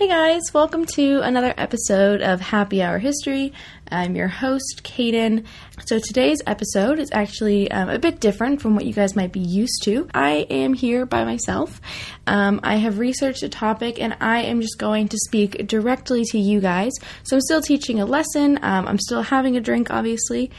Hey guys, welcome to another episode of Happy Hour History. I'm your host, Kayden. So today's episode is actually um, a bit different from what you guys might be used to. I am here by myself. Um, I have researched a topic and I am just going to speak directly to you guys. So I'm still teaching a lesson, um, I'm still having a drink, obviously,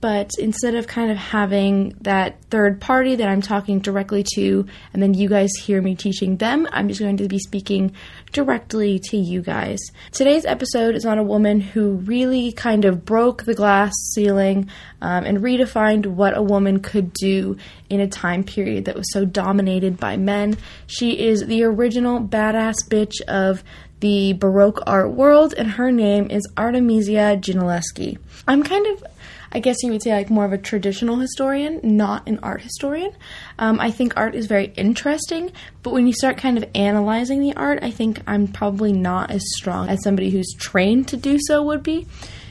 but instead of kind of having that third party that I'm talking directly to and then you guys hear me teaching them, I'm just going to be speaking directly to you guys. Today's episode is on a woman who really kind of broke the glass ceiling um, and redefined what a woman could do in a time period that was so dominated by men. She is the original badass bitch of the Baroque art world, and her name is Artemisia Gentileschi. I'm kind of I guess you would say like more of a traditional historian, not an art historian. Um, I think art is very interesting, but when you start kind of analyzing the art, I think I'm probably not as strong as somebody who's trained to do so would be.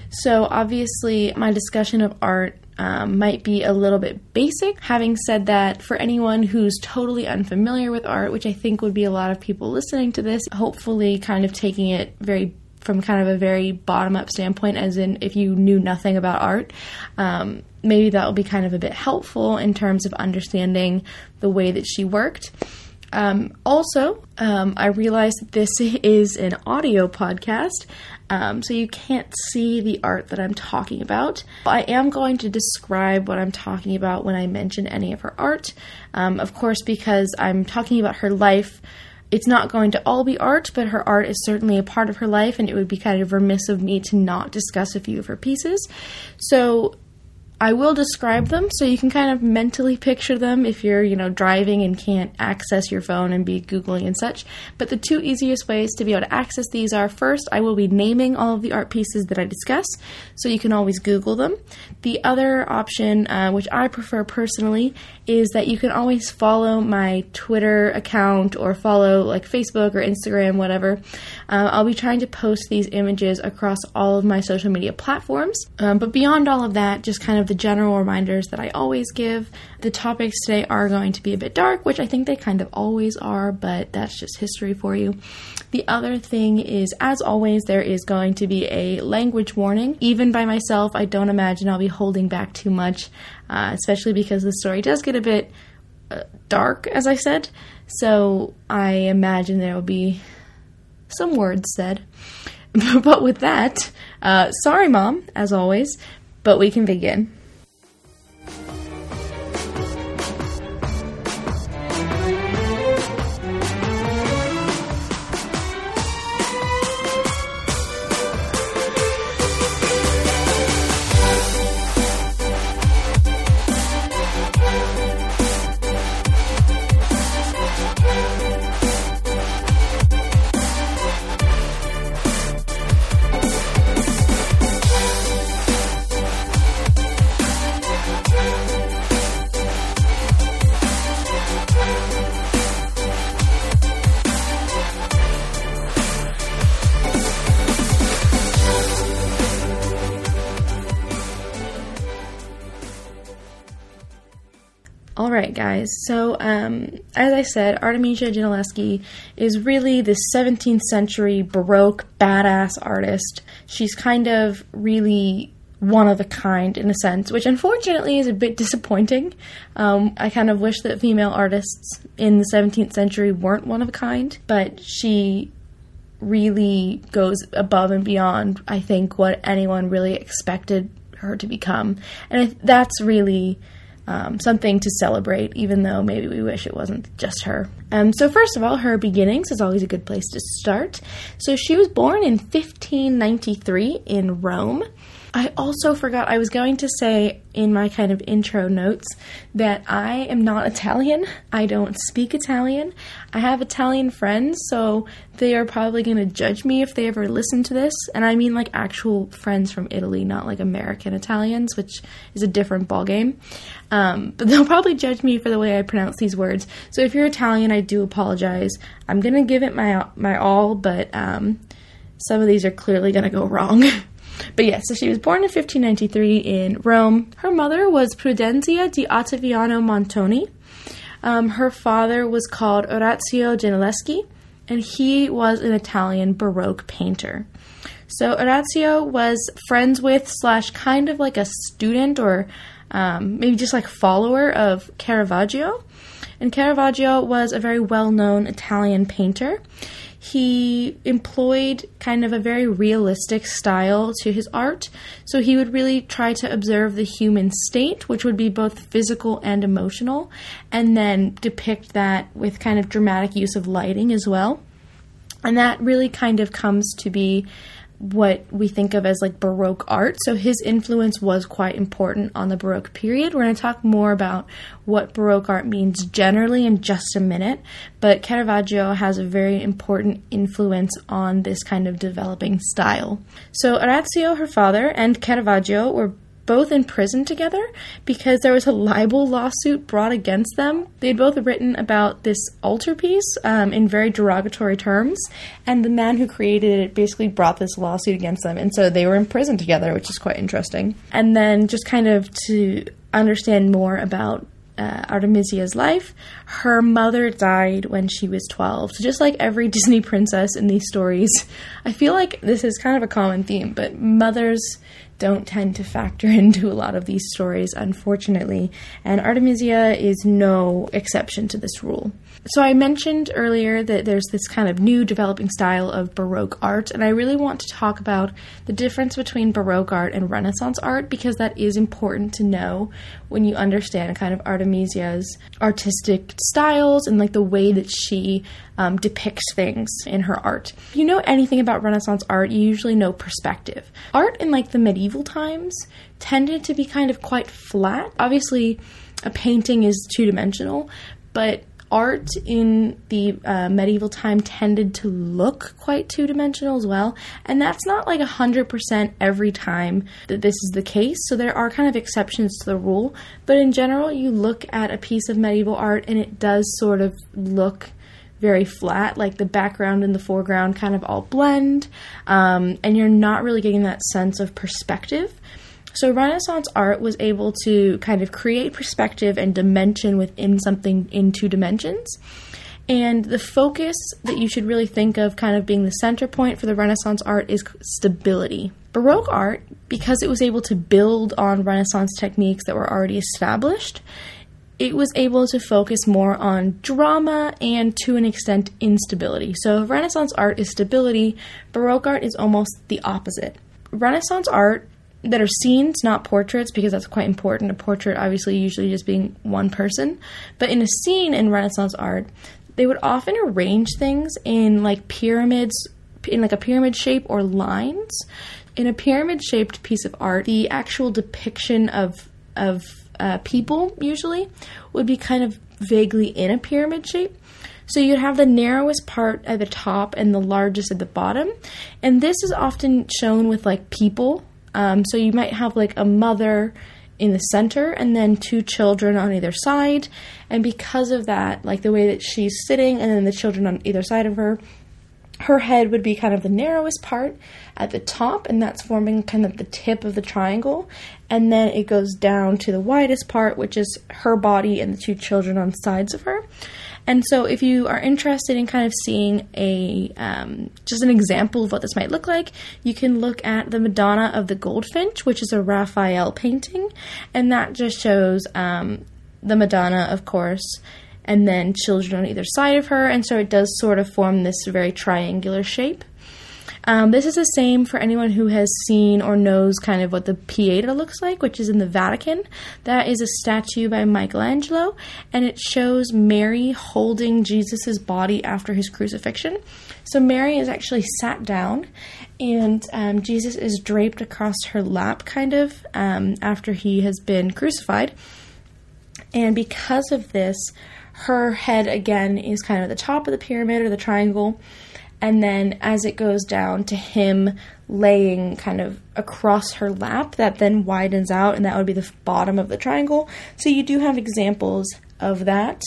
So obviously, my discussion of art um, might be a little bit basic. Having said that, for anyone who's totally unfamiliar with art, which I think would be a lot of people listening to this, hopefully kind of taking it very from kind of a very bottom up standpoint, as in if you knew nothing about art, um, maybe that will be kind of a bit helpful in terms of understanding the way that she worked. Um, also, um, I realized that this is an audio podcast, um, so you can't see the art that I'm talking about. I am going to describe what I'm talking about when I mention any of her art. Um, of course, because I'm talking about her life it's not going to all be art, but her art is certainly a part of her life, and it would be kind of remiss of me to not discuss a few of her pieces. So I will describe them so you can kind of mentally picture them if you're, you know, driving and can't access your phone and be Googling and such. But the two easiest ways to be able to access these are first, I will be naming all of the art pieces that I discuss, so you can always Google them. The other option, uh, which I prefer personally, is that you can always follow my Twitter account or follow like Facebook or Instagram, whatever. Uh, I'll be trying to post these images across all of my social media platforms. Um, but beyond all of that, just kind of the general reminders that I always give. The topics today are going to be a bit dark, which I think they kind of always are, but that's just history for you. The other thing is, as always, there is going to be a language warning. Even by myself, I don't imagine I'll be holding back too much, uh, especially because the story does get a bit uh, dark, as I said. So I imagine there will be some words said. but with that, uh, sorry, Mom, as always, but we can begin. So, um, as I said, Artemisia Gentileschi is really the 17th century Baroque badass artist. She's kind of really one of a kind in a sense, which unfortunately is a bit disappointing. Um, I kind of wish that female artists in the 17th century weren't one of a kind, but she really goes above and beyond, I think, what anyone really expected her to become. And that's really um, something to celebrate, even though maybe we wish it wasn't just her. Um, so, first of all, her beginnings is always a good place to start. So, she was born in 1593 in Rome. I also forgot, I was going to say in my kind of intro notes that I am not Italian. I don't speak Italian. I have Italian friends, so they are probably going to judge me if they ever listen to this. And I mean like actual friends from Italy, not like American Italians, which is a different ballgame. Um, but they'll probably judge me for the way I pronounce these words. So if you're Italian, I do apologize. I'm to give it my, my all, but um, some of these are clearly to go wrong. But yes, so she was born in 1593 in Rome. Her mother was Prudenzia di Ottaviano Montoni. Um, her father was called Orazio Gentileschi, and he was an Italian Baroque painter. So Orazio was friends with slash kind of like a student or um, maybe just like follower of Caravaggio. And Caravaggio was a very well known Italian painter. He employed kind of a very realistic style to his art. So he would really try to observe the human state, which would be both physical and emotional, and then depict that with kind of dramatic use of lighting as well. And that really kind of comes to be what we think of as like Baroque art. So his influence was quite important on the Baroque period. We're going to talk more about what Baroque art means generally in just a minute, but Caravaggio has a very important influence on this kind of developing style. So Orazio, her father, and Caravaggio were both in prison together because there was a libel lawsuit brought against them. They'd both written about this altarpiece um, in very derogatory terms, and the man who created it basically brought this lawsuit against them, and so they were in prison together, which is quite interesting. And then just kind of to understand more about uh, Artemisia's life, her mother died when she was 12. So, just like every Disney princess in these stories, I feel like this is kind of a common theme, but mothers don't tend to factor into a lot of these stories, unfortunately, and Artemisia is no exception to this rule. So, I mentioned earlier that there's this kind of new developing style of Baroque art, and I really want to talk about the difference between Baroque art and Renaissance art because that is important to know when you understand kind of Artemisia's artistic styles and like the way that she um, depicts things in her art. If you know anything about Renaissance art, you usually know perspective. Art in like the medieval times tended to be kind of quite flat. Obviously, a painting is two dimensional, but art in the uh, medieval time tended to look quite two dimensional as well. And that's not like 100% every time that this is the case. So there are kind of exceptions to the rule. But in general, you look at a piece of medieval art and it does sort of look very flat, like the background and the foreground kind of all blend, um, and you're not really getting that sense of perspective. So, Renaissance art was able to kind of create perspective and dimension within something in two dimensions. And the focus that you should really think of kind of being the center point for the Renaissance art is stability. Baroque art, because it was able to build on Renaissance techniques that were already established, it was able to focus more on drama and to an extent instability. So Renaissance art is stability, Baroque art is almost the opposite. Renaissance art that are scenes, not portraits, because that's quite important. A portrait, obviously, usually just being one person. But in a scene in Renaissance art, they would often arrange things in like pyramids, in like a pyramid shape or lines. In a pyramid shaped piece of art, the actual depiction of of uh, people usually would be kind of vaguely in a pyramid shape. So you'd have the narrowest part at the top and the largest at the bottom. And this is often shown with like people. Um, so you might have like a mother in the center and then two children on either side. And because of that, like the way that she's sitting and then the children on either side of her, her head would be kind of the narrowest part at the top, and that's forming kind of the tip of the triangle. And then it goes down to the widest part, which is her body and the two children on sides of her. And so, if you are interested in kind of seeing a um, just an example of what this might look like, you can look at the Madonna of the Goldfinch, which is a Raphael painting, and that just shows um, the Madonna, of course, and then children on either side of her, and so it does sort of form this very triangular shape. Um, this is the same for anyone who has seen or knows kind of what the Pieta looks like, which is in the Vatican. That is a statue by Michelangelo, and it shows Mary holding Jesus' body after his crucifixion. So Mary is actually sat down, and um, Jesus is draped across her lap, kind of, um, after he has been crucified. And because of this, her head again is kind of at the top of the pyramid or the triangle. And then as it goes down to him laying kind of across her lap, that then widens out, and that would be the bottom of the triangle. So you do have examples of that.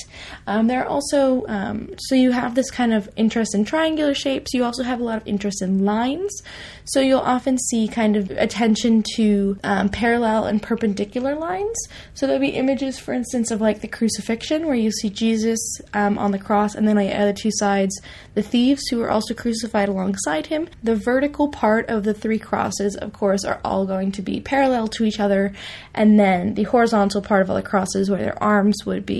Um, there are also, um, so you have this kind of interest in triangular shapes. You also have a lot of interest in lines. So you'll often see kind of attention to um, parallel and perpendicular lines. So there'll be images, for instance, of like the crucifixion, where you see Jesus um, on the cross, and then on the other two sides, the thieves who are also crucified alongside him. The vertical part of the three crosses, of course, are all going to be parallel to each other, and then the horizontal part of all the crosses, where their arms would be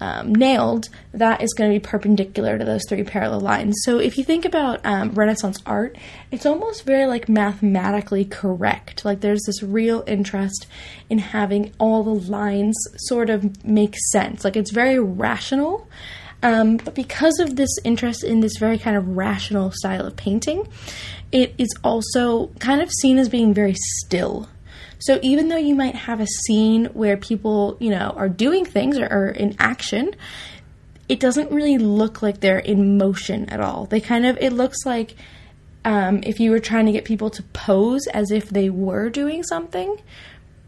um, nailed, that is going to be perpendicular to those three parallel lines. So if you think about um, Renaissance art, it's almost very like mathematically correct. Like there's this real interest in having all the lines sort of make sense. Like it's very rational. Um, but because of this interest in this very kind of rational style of painting, it is also kind of seen as being very still so even though you might have a scene where people, you know, are doing things or are in action, it doesn't really look like they're in motion at all. They kind of, it looks like um, if you were trying to get people to pose as if they were doing something,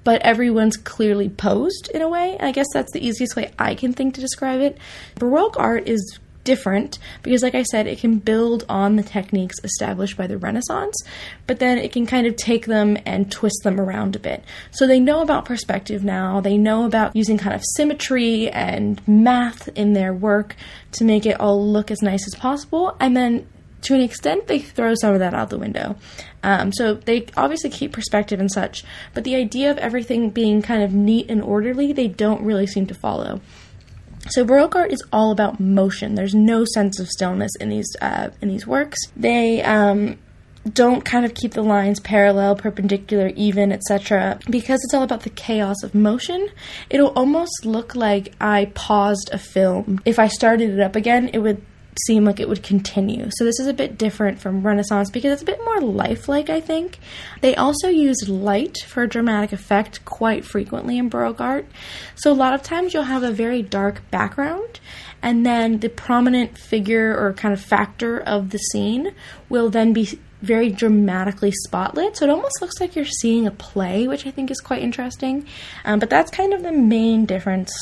but everyone's clearly posed in a way. I guess that's the easiest way I can think to describe it. Baroque art is different because, like I said, it can build on the techniques established by the Renaissance, but then it can kind of take them and twist them around a bit. So they know about perspective now, they know about using kind of symmetry and math in their work to make it all look as nice as possible, and then to an extent, they throw some of that out the window. Um, so they obviously keep perspective and such, but the idea of everything being kind of neat and orderly, they don't really seem to follow. So Baroque art is all about motion. There's no sense of stillness in these uh, in these works. They um, don't kind of keep the lines parallel, perpendicular, even, etc. Because it's all about the chaos of motion, it'll almost look like I paused a film. If I started it up again, it would seem like it would continue. So this is a bit different from Renaissance because it's a bit more lifelike, I think. They also used light for dramatic effect quite frequently in Baroque art. So a lot of times you'll have a very dark background and then the prominent figure or kind of factor of the scene will then be very dramatically spotlit. So it almost looks like you're seeing a play, which I think is quite interesting. Um, but that's kind of the main difference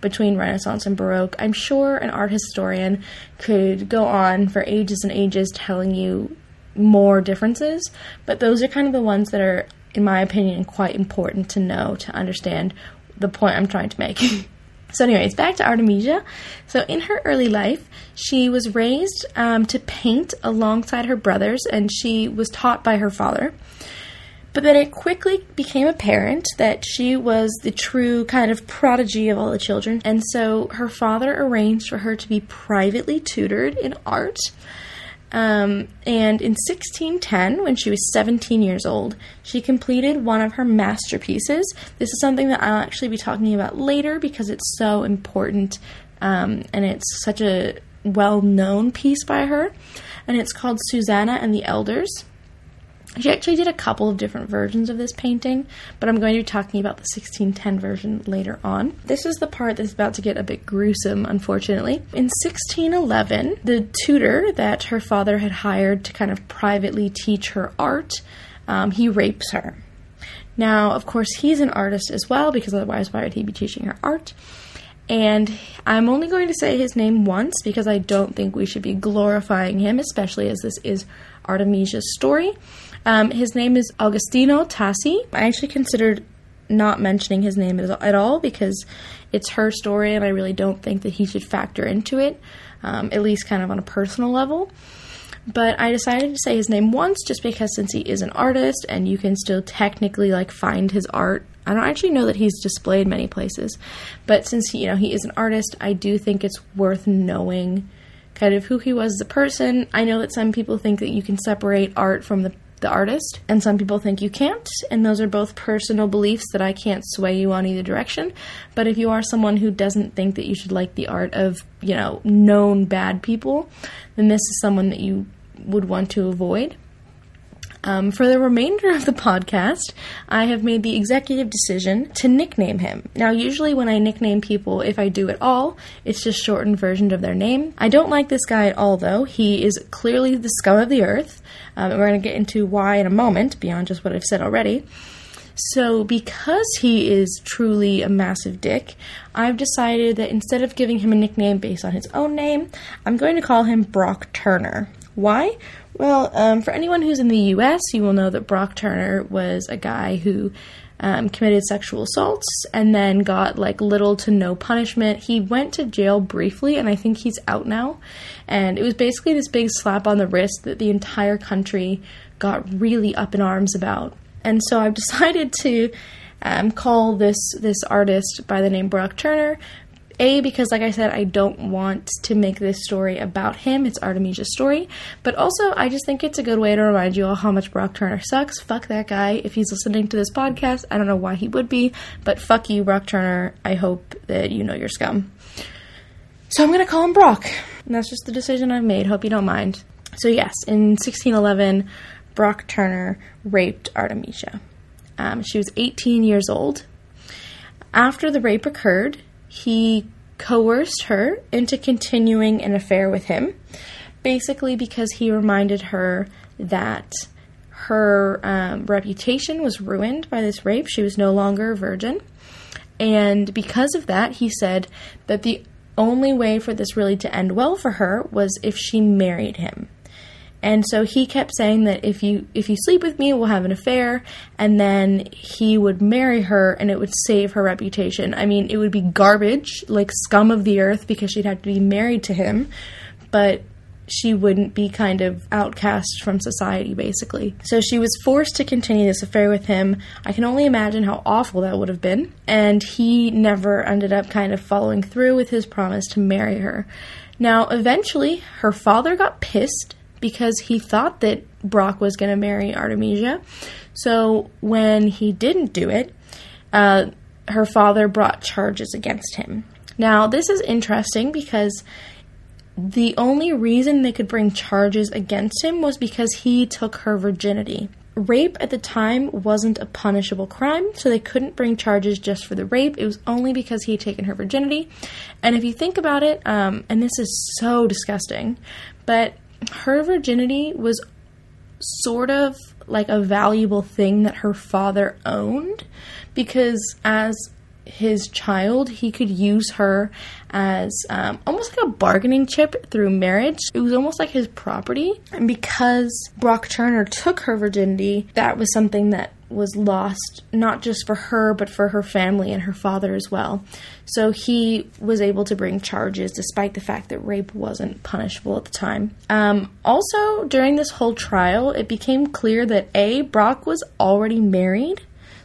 between Renaissance and Baroque. I'm sure an art historian could go on for ages and ages telling you more differences, but those are kind of the ones that are, in my opinion, quite important to know to understand the point I'm trying to make. So, anyways, back to Artemisia. So, in her early life, she was raised um, to paint alongside her brothers, and she was taught by her father. But then it quickly became apparent that she was the true kind of prodigy of all the children, and so her father arranged for her to be privately tutored in art. Um, and in 1610, when she was 17 years old, she completed one of her masterpieces. This is something that I'll actually be talking about later because it's so important um, and it's such a well known piece by her. And it's called Susanna and the Elders. She actually did a couple of different versions of this painting, but I'm going to be talking about the 1610 version later on. This is the part that's about to get a bit gruesome, unfortunately. In 1611, the tutor that her father had hired to kind of privately teach her art, um, he rapes her. Now, of course, he's an artist as well, because otherwise, why would he be teaching her art? And I'm only going to say his name once because I don't think we should be glorifying him, especially as this is Artemisia's story. Um, his name is Agostino Tassi. I actually considered not mentioning his name at all because it's her story, and I really don't think that he should factor into it, um, at least kind of on a personal level. But I decided to say his name once just because since he is an artist and you can still technically like find his art. I don't actually know that he's displayed many places, but since you know he is an artist, I do think it's worth knowing kind of who he was as a person. I know that some people think that you can separate art from the the artist, and some people think you can't, and those are both personal beliefs that I can't sway you on either direction. But if you are someone who doesn't think that you should like the art of, you know, known bad people, then this is someone that you would want to avoid. Um, for the remainder of the podcast, I have made the executive decision to nickname him. Now, usually when I nickname people, if I do at all, it's just shortened version of their name. I don't like this guy at all, though. He is clearly the scum of the earth. Um, and we're going to get into why in a moment, beyond just what I've said already. So, because he is truly a massive dick, I've decided that instead of giving him a nickname based on his own name, I'm going to call him Brock Turner. Why? Well, um, for anyone who's in the US, you will know that Brock Turner was a guy who um, committed sexual assaults and then got like little to no punishment. He went to jail briefly, and I think he's out now. And it was basically this big slap on the wrist that the entire country got really up in arms about. And so I've decided to um, call this this artist by the name Brock Turner. A, because like I said, I don't want to make this story about him. It's Artemisia's story. But also, I just think it's a good way to remind you all how much Brock Turner sucks. Fuck that guy. If he's listening to this podcast, I don't know why he would be, but fuck you, Brock Turner. I hope that you know your scum. So I'm gonna call him Brock. And that's just the decision I've made. Hope you don't mind. So, yes, in 1611, Brock Turner raped Artemisia. Um, she was 18 years old. After the rape occurred, he coerced her into continuing an affair with him, basically because he reminded her that her um, reputation was ruined by this rape. She was no longer a virgin. And because of that, he said that the only way for this really to end well for her was if she married him. And so he kept saying that if you if you sleep with me, we'll have an affair, and then he would marry her, and it would save her reputation. I mean, it would be garbage, like scum of the earth, because she'd have to be married to him, but she wouldn't be kind of outcast from society, basically. So she was forced to continue this affair with him. I can only imagine how awful that would have been. And he never ended up kind of following through with his promise to marry her. Now, eventually, her father got pissed because he thought that Brock was going to marry Artemisia. So when he didn't do it, uh, her father brought charges against him. Now, this is interesting because the only reason they could bring charges against him was because he took her virginity. Rape at the time wasn't a punishable crime, so they couldn't bring charges just for the rape. It was only because he had taken her virginity. And if you think about it, um, and this is so disgusting, but her virginity was sort of like a valuable thing that her father owned because as his child, he could use her as um, almost like a bargaining chip through marriage. It was almost like his property. And because Brock Turner took her virginity, that was something that was lost not just for her but for her family and her father as well. So he was able to bring charges despite the fact that rape wasn't punishable at the time. Um, also, during this whole trial, it became clear that A, Brock was already married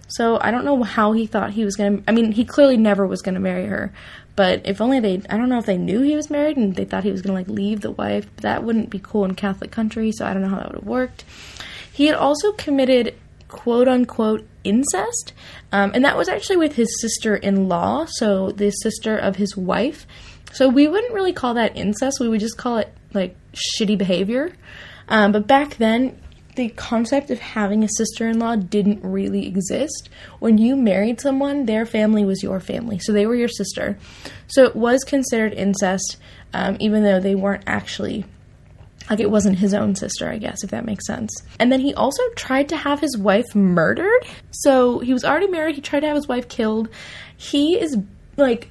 so I don't know how he thought he was going to. I mean, he clearly never was going to marry her. But if only they, I don't know if they knew he was married and they thought he was going to like leave the wife. That wouldn't be cool in Catholic country. So I don't know how that would have worked. He had also committed quote unquote incest, um, and that was actually with his sister in law. So the sister of his wife. So we wouldn't really call that incest. We would just call it like shitty behavior. Um, but back then, the concept of having a sister in law didn't really exist. When you married someone, their family was your family, so they were your sister. So it was considered incest, um, even though they weren't actually. Like it wasn't his own sister, I guess, if that makes sense. And then he also tried to have his wife murdered. So he was already married, he tried to have his wife killed. He is like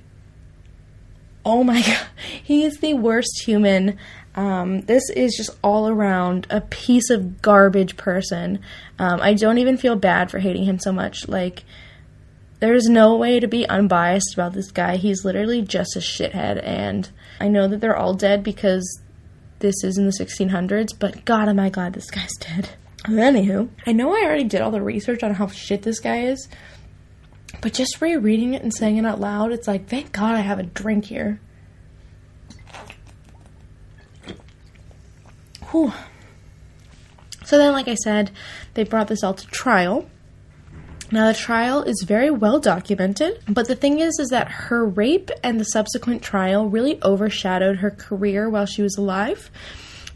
oh my god, he is the worst human um, this is just all around a piece of garbage person. Um, I don't even feel bad for hating him so much. Like, there's no way to be unbiased about this guy. He's literally just a shithead, and I know that they're all dead because this is in the 1600s, but God, am I glad this guy's dead. Anywho, I know I already did all the research on how shit this guy is, but just rereading it and saying it out loud, it's like, thank God I have a drink here. Whew. So then, like I said, they brought this all to trial. Now, the trial is very well documented, but the thing is, is that her rape and the subsequent trial really overshadowed her career while she was alive.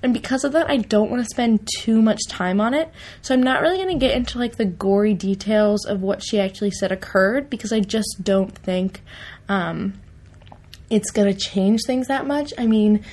And because of that, I don't want to spend too much time on it. So I'm not really going to get into like the gory details of what she actually said occurred because I just don't think um, it's going to change things that much. I mean,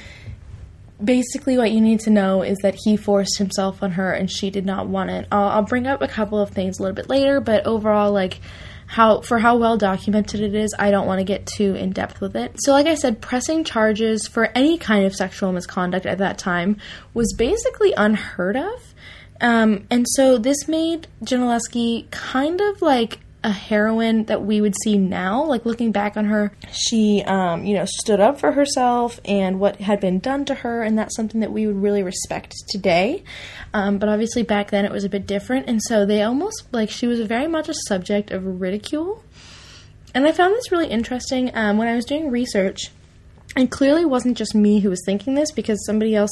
basically, what you need to know is that he forced himself on her and she did not want it. I'll, I'll bring up a couple of things a little bit later, but overall, like, how for how well documented it is, I don't want to get too in depth with it. So, like I said, pressing charges for any kind of sexual misconduct at that time was basically unheard of. Um, and so this made Gentileschi kind of like a heroine that we would see now. Like looking back on her, she, um, you know, stood up for herself and what had been done to her, and that's something that we would really respect today. Um, but obviously back then it was a bit different, and so they almost like she was very much a subject of ridicule. And I found this really interesting um, when I was doing research. And clearly wasn't just me who was thinking this because somebody else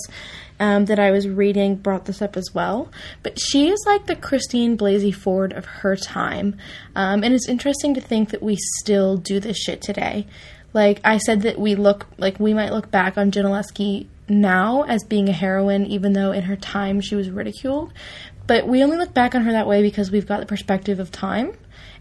um, that I was reading brought this up as well. But she is like the Christine Blasey Ford of her time. Um, and it's interesting to think that we still do this shit today. Like I said that we look like we might look back on Gentileschi now as being a heroine, even though in her time she was ridiculed. But we only look back on her that way because we've got the perspective of time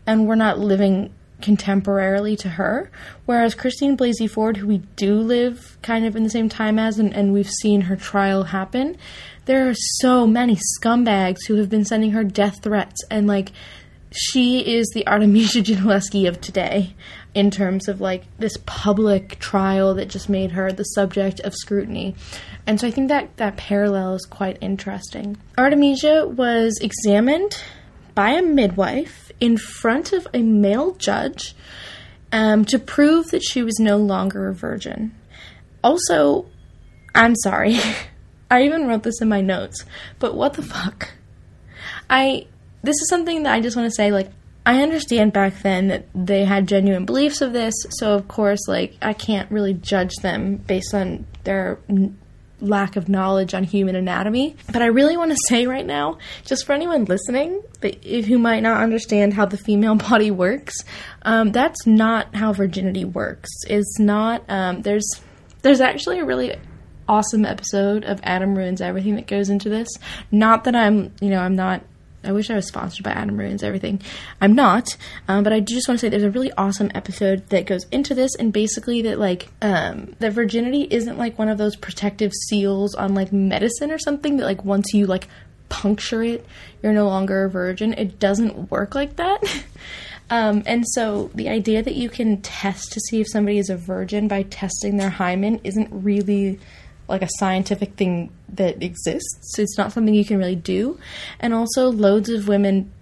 and we're not living contemporarily to her. Whereas Christine Blasey Ford, who we do live kind of in the same time as, and, and we've seen her trial happen, there are so many scumbags who have been sending her death threats, and like, she is the Artemisia Gentileschi of today in terms of like this public trial that just made her the subject of scrutiny. And so I think that that parallel is quite interesting. Artemisia was examined by a midwife in front of a male judge um, to prove that she was no longer a virgin. Also, I'm sorry. I even wrote this in my notes, but what the fuck? I this is something that I just want to say like I understand back then that they had genuine beliefs of this, so of course like I can't really judge them based on their lack of knowledge on human anatomy. But I really want to say right now, just for anyone listening, that if who might not understand how the female body works, um, that's not how virginity works. It's not. Um, there's there's actually a really awesome episode of Adam ruins everything that goes into this. Not that I'm you know I'm not I wish I was sponsored by Adam Ruins Everything. I'm not, um, but I just want to say there's a really awesome episode that goes into this, and basically that like um, that virginity isn't like one of those protective seals on like medicine or something that like once you like puncture it, you're no longer a virgin. It doesn't work like that. Um, and so the idea that you can test to see if somebody is a virgin by testing their hymen isn't really like a scientific thing that exists. It's not something you can really do. And also, loads of women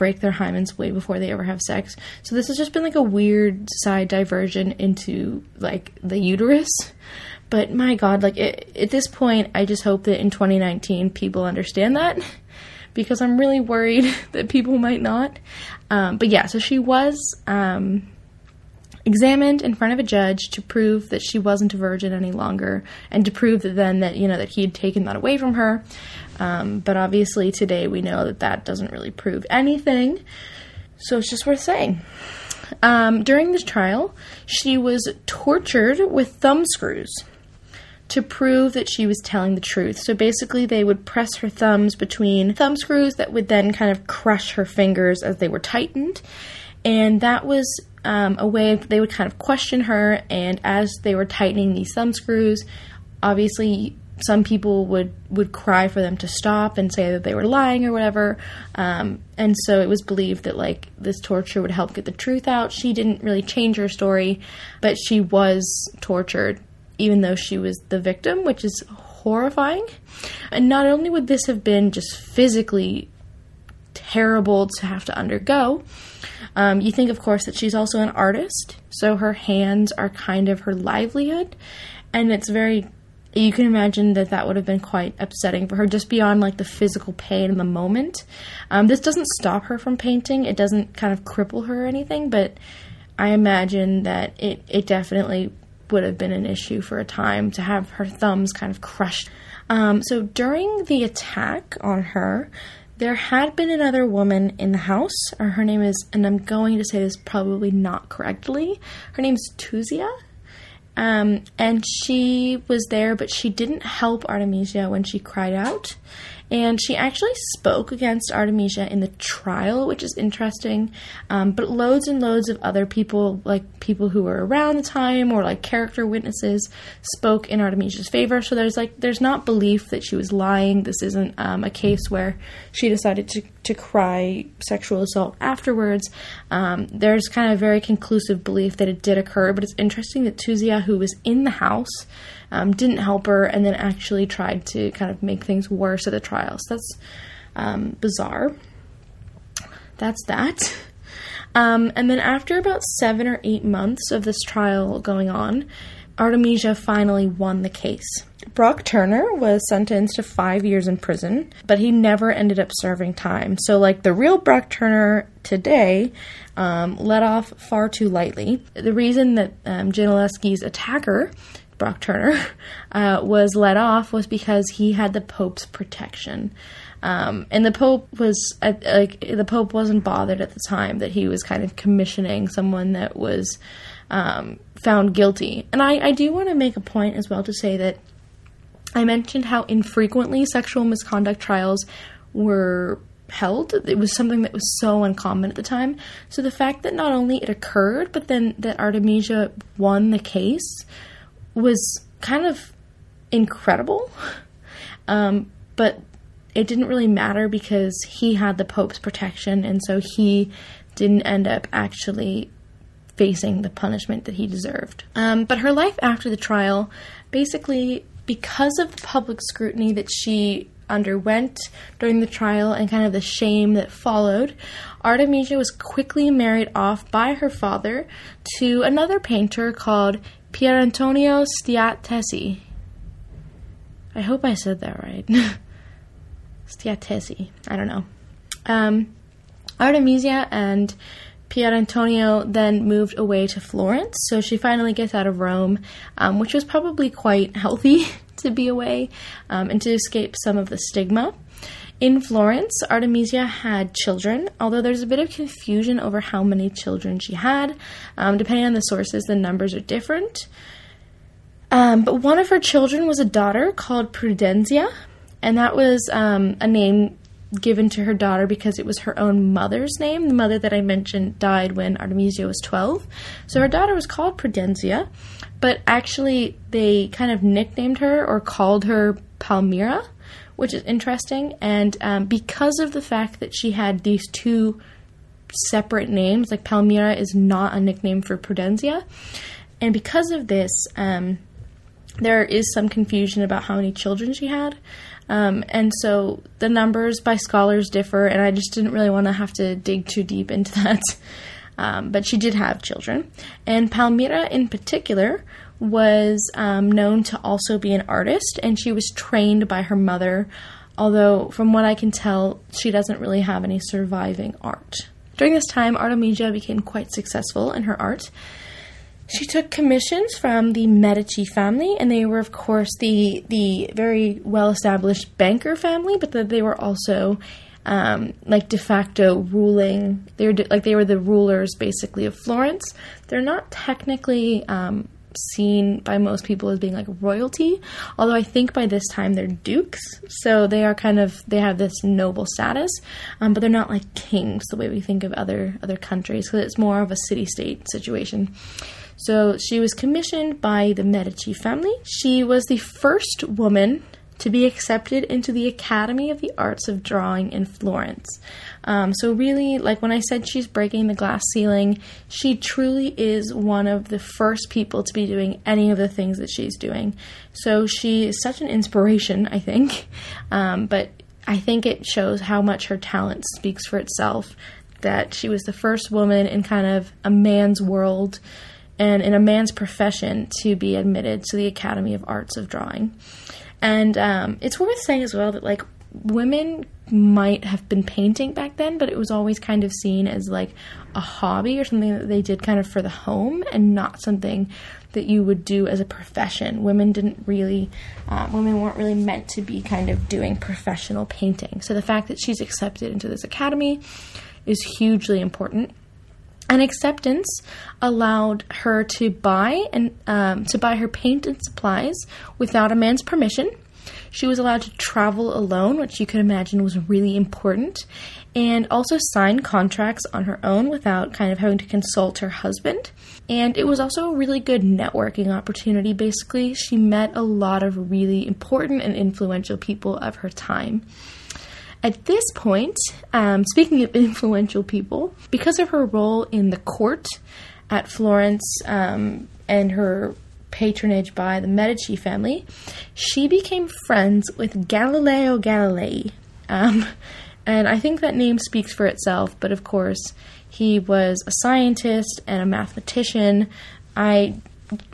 break their hymens way before they ever have sex. So this has just been like a weird side diversion into like the uterus. But my god, like it, at this point, I just hope that in 2019 people understand that because I'm really worried that people might not. Um, but yeah, so she was um, examined in front of a judge to prove that she wasn't a virgin any longer and to prove then that you know that he had taken that away from her um, but obviously today we know that that doesn't really prove anything so it's just worth saying um, during this trial she was tortured with thumb screws to prove that she was telling the truth. So basically, they would press her thumbs between thumb screws that would then kind of crush her fingers as they were tightened. And that was um, a way they would kind of question her. And as they were tightening these thumb screws, obviously some people would would cry for them to stop and say that they were lying or whatever. Um, and so it was believed that like this torture would help get the truth out. She didn't really change her story, but she was tortured even though she was the victim, which is horrifying. And not only would this have been just physically terrible to have to undergo, um, you think, of course, that she's also an artist, so her hands are kind of her livelihood, and it's very. You can imagine that that would have been quite upsetting for her, just beyond like the physical pain in the moment. Um, this doesn't stop her from painting; it doesn't kind of cripple her or anything, but I imagine that it it definitely would have been an issue for a time to have her thumbs kind of crushed. Um, so during the attack on her, there had been another woman in the house. Or her name is, and I'm going to say this probably not correctly. Her name's Tuzia. Um, and she was there, but she didn't help Artemisia when she cried out. And she actually spoke against Artemisia in the trial, which is interesting. Um, but loads and loads of other people, like people who were around the time or like character witnesses, spoke in Artemisia's favor. So there's like there's not belief that she was lying. This isn't um, a case where she decided to to cry sexual assault afterwards. Um, there's kind of very conclusive belief that it did occur. But it's interesting that Tuzia, who was in the house, um, didn't help her, and then actually tried to kind of make things worse at the trial. So that's um, bizarre. That's that. Um, and then after about seven or eight months of this trial going on, Artemisia finally won the case. Brock Turner was sentenced to five years in prison, but he never ended up serving time. So, like the real Brock Turner today, um, let off far too lightly. The reason that um, attacker Brock Turner, uh, was let off was because he had the Pope's protection. Um, and the Pope was like the Pope wasn't bothered at the time that he was kind of commissioning someone that was um, found guilty. And I, I do want to make a point as well to say that I mentioned how infrequently sexual misconduct trials were held. It was something that was so uncommon at the time. So the fact that not only it occurred, but then that Artemisia won the case was kind of incredible. Um, but it didn't really matter because he had the Pope's protection, and so he didn't end up actually facing the punishment that he deserved. Um, but her life after the trial, basically, because of the public scrutiny that she underwent during the trial and kind of the shame that followed, Artemisia was quickly married off by her father to another painter called Pierantonio Stiattesi. I hope I said that right. Stiattesi. I don't know. Um, Artemisia and Pierantonio then moved away to Florence, so she finally gets out of Rome, um, which was probably quite healthy to be away um, and to escape some of the stigma. In Florence, Artemisia had children, although there's a bit of confusion over how many children she had. Um, depending on the sources, the numbers are different. Um, but one of her children was a daughter called Prudenzia, and that was um, a name given to her daughter because it was her own mother's name. The mother that I mentioned died when Artemisia was 12. So her daughter was called Prudenzia, but actually they kind of nicknamed her or called her Palmira which is interesting. And um, because of the fact that she had these two separate names, like Palmira is not a nickname for Prudenzia, and because of this, um, there is some confusion about how many children she had. Um, and so the numbers by scholars differ, and I just didn't really want to have to dig too deep into that. Um, but she did have children. And Palmira, in particular, was um, known to also be an artist, and she was trained by her mother, although, from what I can tell, she doesn't really have any surviving art. During this time, Artemisia became quite successful in her art. She took commissions from the Medici family, and they were, of course, the the very well established banker family, but the, they were also um, like de facto ruling. They were de- like they were the rulers basically of Florence. They're not technically um, seen by most people as being like royalty although i think by this time they're dukes so they are kind of they have this noble status um, but they're not like kings the way we think of other other countries because it's more of a city state situation so she was commissioned by the medici family she was the first woman to be accepted into the Academy of the Arts of Drawing in Florence. Um, so, really, like when I said she's breaking the glass ceiling, she truly is one of the first people to be doing any of the things that she's doing. So, she is such an inspiration, I think. Um, but I think it shows how much her talent speaks for itself. That she was the first woman in kind of a man's world and in a man's profession to be admitted to the Academy of Arts of Drawing. And um, it's worth saying as well that like women might have been painting back then, but it was always kind of seen as like a hobby or something that they did kind of for the home and not something that you would do as a profession. Women didn't really, uh, women weren't really meant to be kind of doing professional painting. So the fact that she's accepted into this academy is hugely important. And acceptance allowed her to buy and um, to buy her paint and supplies without a man's permission. She was allowed to travel alone, which you could imagine was really important, and also sign contracts on her own without kind of having to consult her husband. And it was also a really good networking opportunity, basically. She met a lot of really important and influential people of her time. At this point, um, speaking of influential people, because of her role in the court at Florence um, and her patronage by the Medici family, she became friends with Galileo Galilei. Um, and I think that name speaks for itself, but of course, he was a scientist and a mathematician. I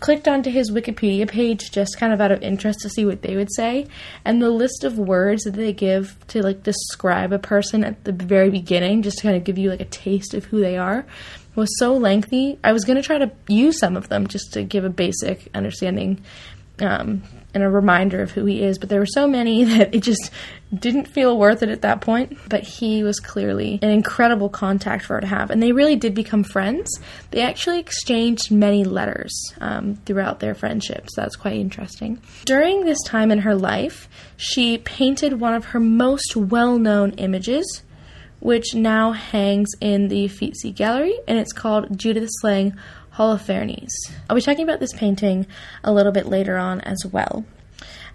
clicked onto his Wikipedia page just kind of out of interest to see what they would say, and the list of words that they give to like describe a person at the very beginning, just to kind of give you like a taste of who they are, was so lengthy. I was going to try to use some of them just to give a basic understanding um, and a reminder of who he is, but there were so many that it just didn't feel worth it at that point. But he was clearly an incredible contact for her to have, and they really did become friends. They actually exchanged many letters um, throughout their friendship, so that's quite interesting. During this time in her life, she painted one of her most well known images. Which now hangs in the Uffizi Gallery, and it's called Judith Slaying Holofernes. I'll be talking about this painting a little bit later on as well.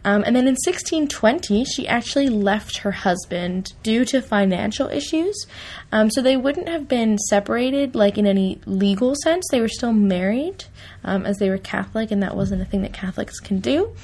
Um, and then in 1620, she actually left her husband due to financial issues. Um, so they wouldn't have been separated, like in any legal sense. They were still married, um, as they were Catholic, and that wasn't a thing that Catholics can do.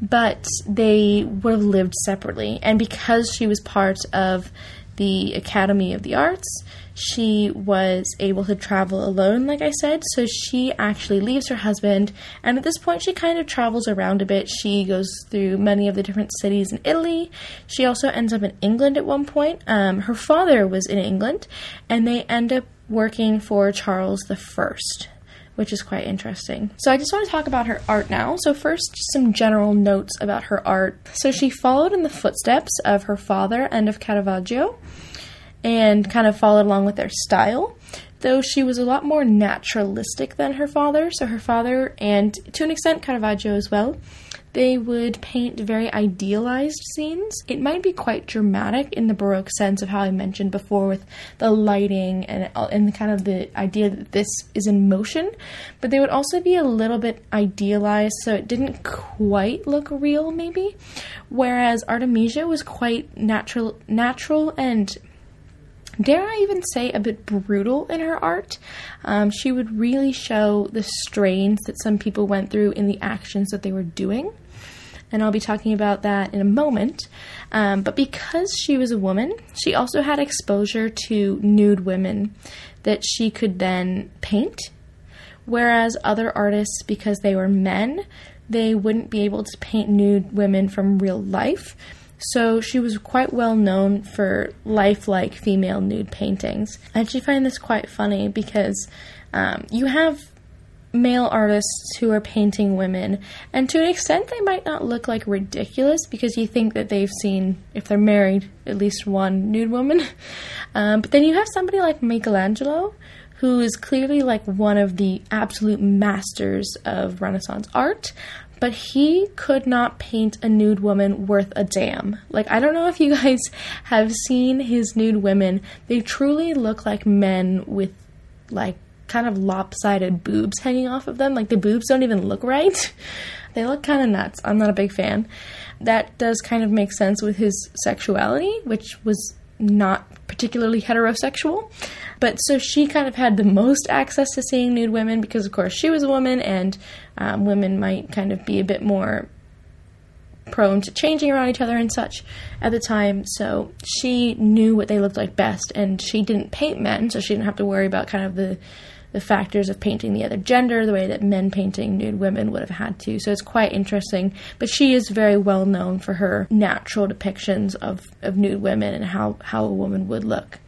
But they would have lived separately. And because she was part of the Academy of the Arts, she was able to travel alone, like I said. So she actually leaves her husband, and at this point, she kind of travels around a bit. She goes through many of the different cities in Italy. She also ends up in England at one point. Um, her father was in England, and they end up working for Charles the First which is quite interesting. So I just want to talk about her art now. So first, some general notes about her art. So she followed in the footsteps of her father and of Caravaggio and kind of followed along with their style. Though she was a lot more naturalistic than her father, so her father, and to an extent Caravaggio as well, they would paint very idealized scenes. It might be quite dramatic in the Baroque sense of how I mentioned before with the lighting and, and kind of the idea that this is in motion, but they would also be a little bit idealized so it didn't quite look real, maybe. Whereas Artemisia was quite natural, natural and dare I even say, a bit brutal in her art. Um, she would really show the strains that some people went through in the actions that they were doing. And I'll be talking about that in a moment. Um, but because she was a woman, she also had exposure to nude women that she could then paint. Whereas other artists, because they were men, they wouldn't be able to paint nude women from real life so she was quite well known for lifelike female nude paintings. I actually find this quite funny because um, you have male artists who are painting women, and to an extent, they might not look like ridiculous because you think that they've seen, if they're married, at least one nude woman. Um, but then you have somebody like Michelangelo, who is clearly like one of the absolute masters of Renaissance art, but he could not paint a nude woman worth a damn. Like, I don't know if you guys have seen his nude women. They truly look like men with, like, kind of lopsided boobs hanging off of them. Like, the boobs don't even look right. they look kind of nuts. I'm not a big fan. That does kind of make sense with his sexuality, which was not particularly heterosexual. But so she kind of had the most access to seeing nude women because, of course, she was a woman and um, women might kind of be a bit more prone to changing around each other and such at the time. So she knew what they looked like best, and she didn't paint men, so she didn't have to worry about kind of the the factors of painting the other gender the way that men painting nude women would have had to. So it's quite interesting. But she is very well known for her natural depictions of, of nude women and how, how a woman would look.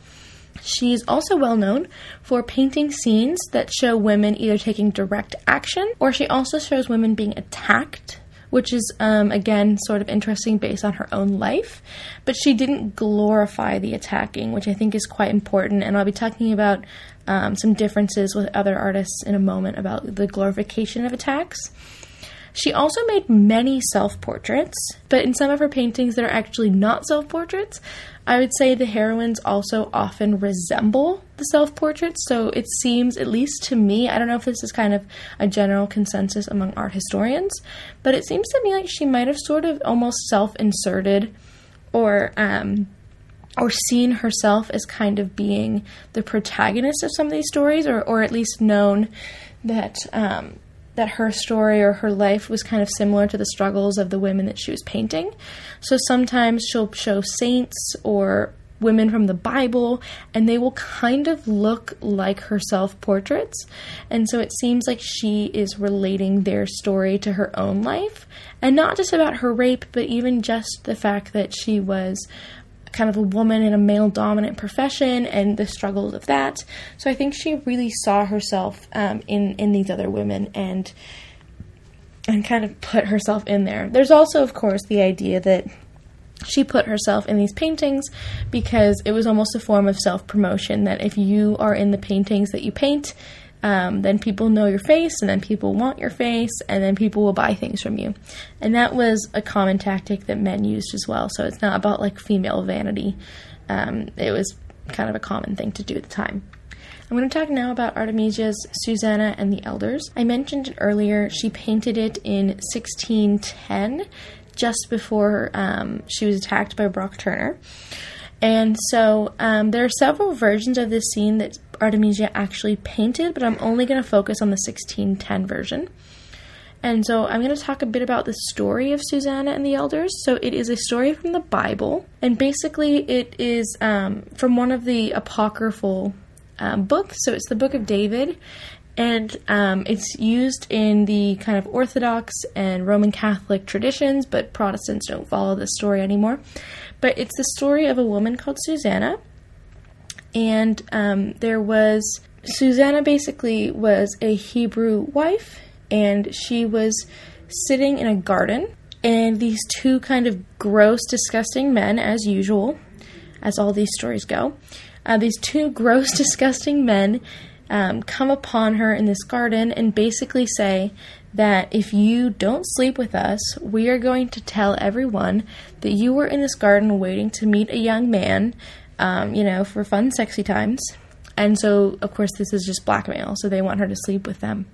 She's also well known for painting scenes that show women either taking direct action or she also shows women being attacked which is, um, again, sort of interesting based on her own life. But she didn't glorify the attacking, which I think is quite important. And I'll be talking about um, some differences with other artists in a moment about the glorification of attacks. She also made many self portraits, but in some of her paintings that are actually not self portraits, I would say the heroines also often resemble the self portraits. So it seems, at least to me, I don't know if this is kind of a general consensus among art historians, but it seems to me like she might have sort of almost self inserted or, um, or seen herself as kind of being the protagonist of some of these stories, or, or at least known that um, that her story or her life was kind of similar to the struggles of the women that she was painting. So sometimes she'll show saints or women from the Bible, and they will kind of look like her self portraits. And so it seems like she is relating their story to her own life, and not just about her rape, but even just the fact that she was kind of a woman in a male dominant profession and the struggles of that. So I think she really saw herself um, in in these other women and and kind of put herself in there. There's also, of course, the idea that she put herself in these paintings because it was almost a form of self promotion. That if you are in the paintings that you paint, um, then people know your face, and then people want your face, and then people will buy things from you. And that was a common tactic that men used as well. So it's not about like female vanity. Um, it was kind of a common thing to do at the time. I'm going to talk now about Artemisia's Susanna and the Elders. I mentioned it earlier. She painted it in 1610, just before um, she was attacked by Brock Turner. And so um, there are several versions of this scene that Artemisia actually painted, but I'm only going to focus on the 1610 version. And so I'm going to talk a bit about the story of Susanna and the Elders. So it is a story from the Bible, and basically it is um, from one of the apocryphal um, books. So it's the Book of David, and um, it's used in the kind of Orthodox and Roman Catholic traditions, but Protestants don't follow this story anymore. But it's the story of a woman called Susanna. And um, there was, Susanna basically was a Hebrew wife, and she was sitting in a garden. And these two kind of gross, disgusting men, as usual, as all these stories go, uh, these two gross, disgusting men um, come upon her in this garden and basically say that if you don't sleep with us, we are going to tell everyone that you were in this garden waiting to meet a young man, um, you know, for fun, sexy times. And so, of course, this is just blackmail, so they want her to sleep with them.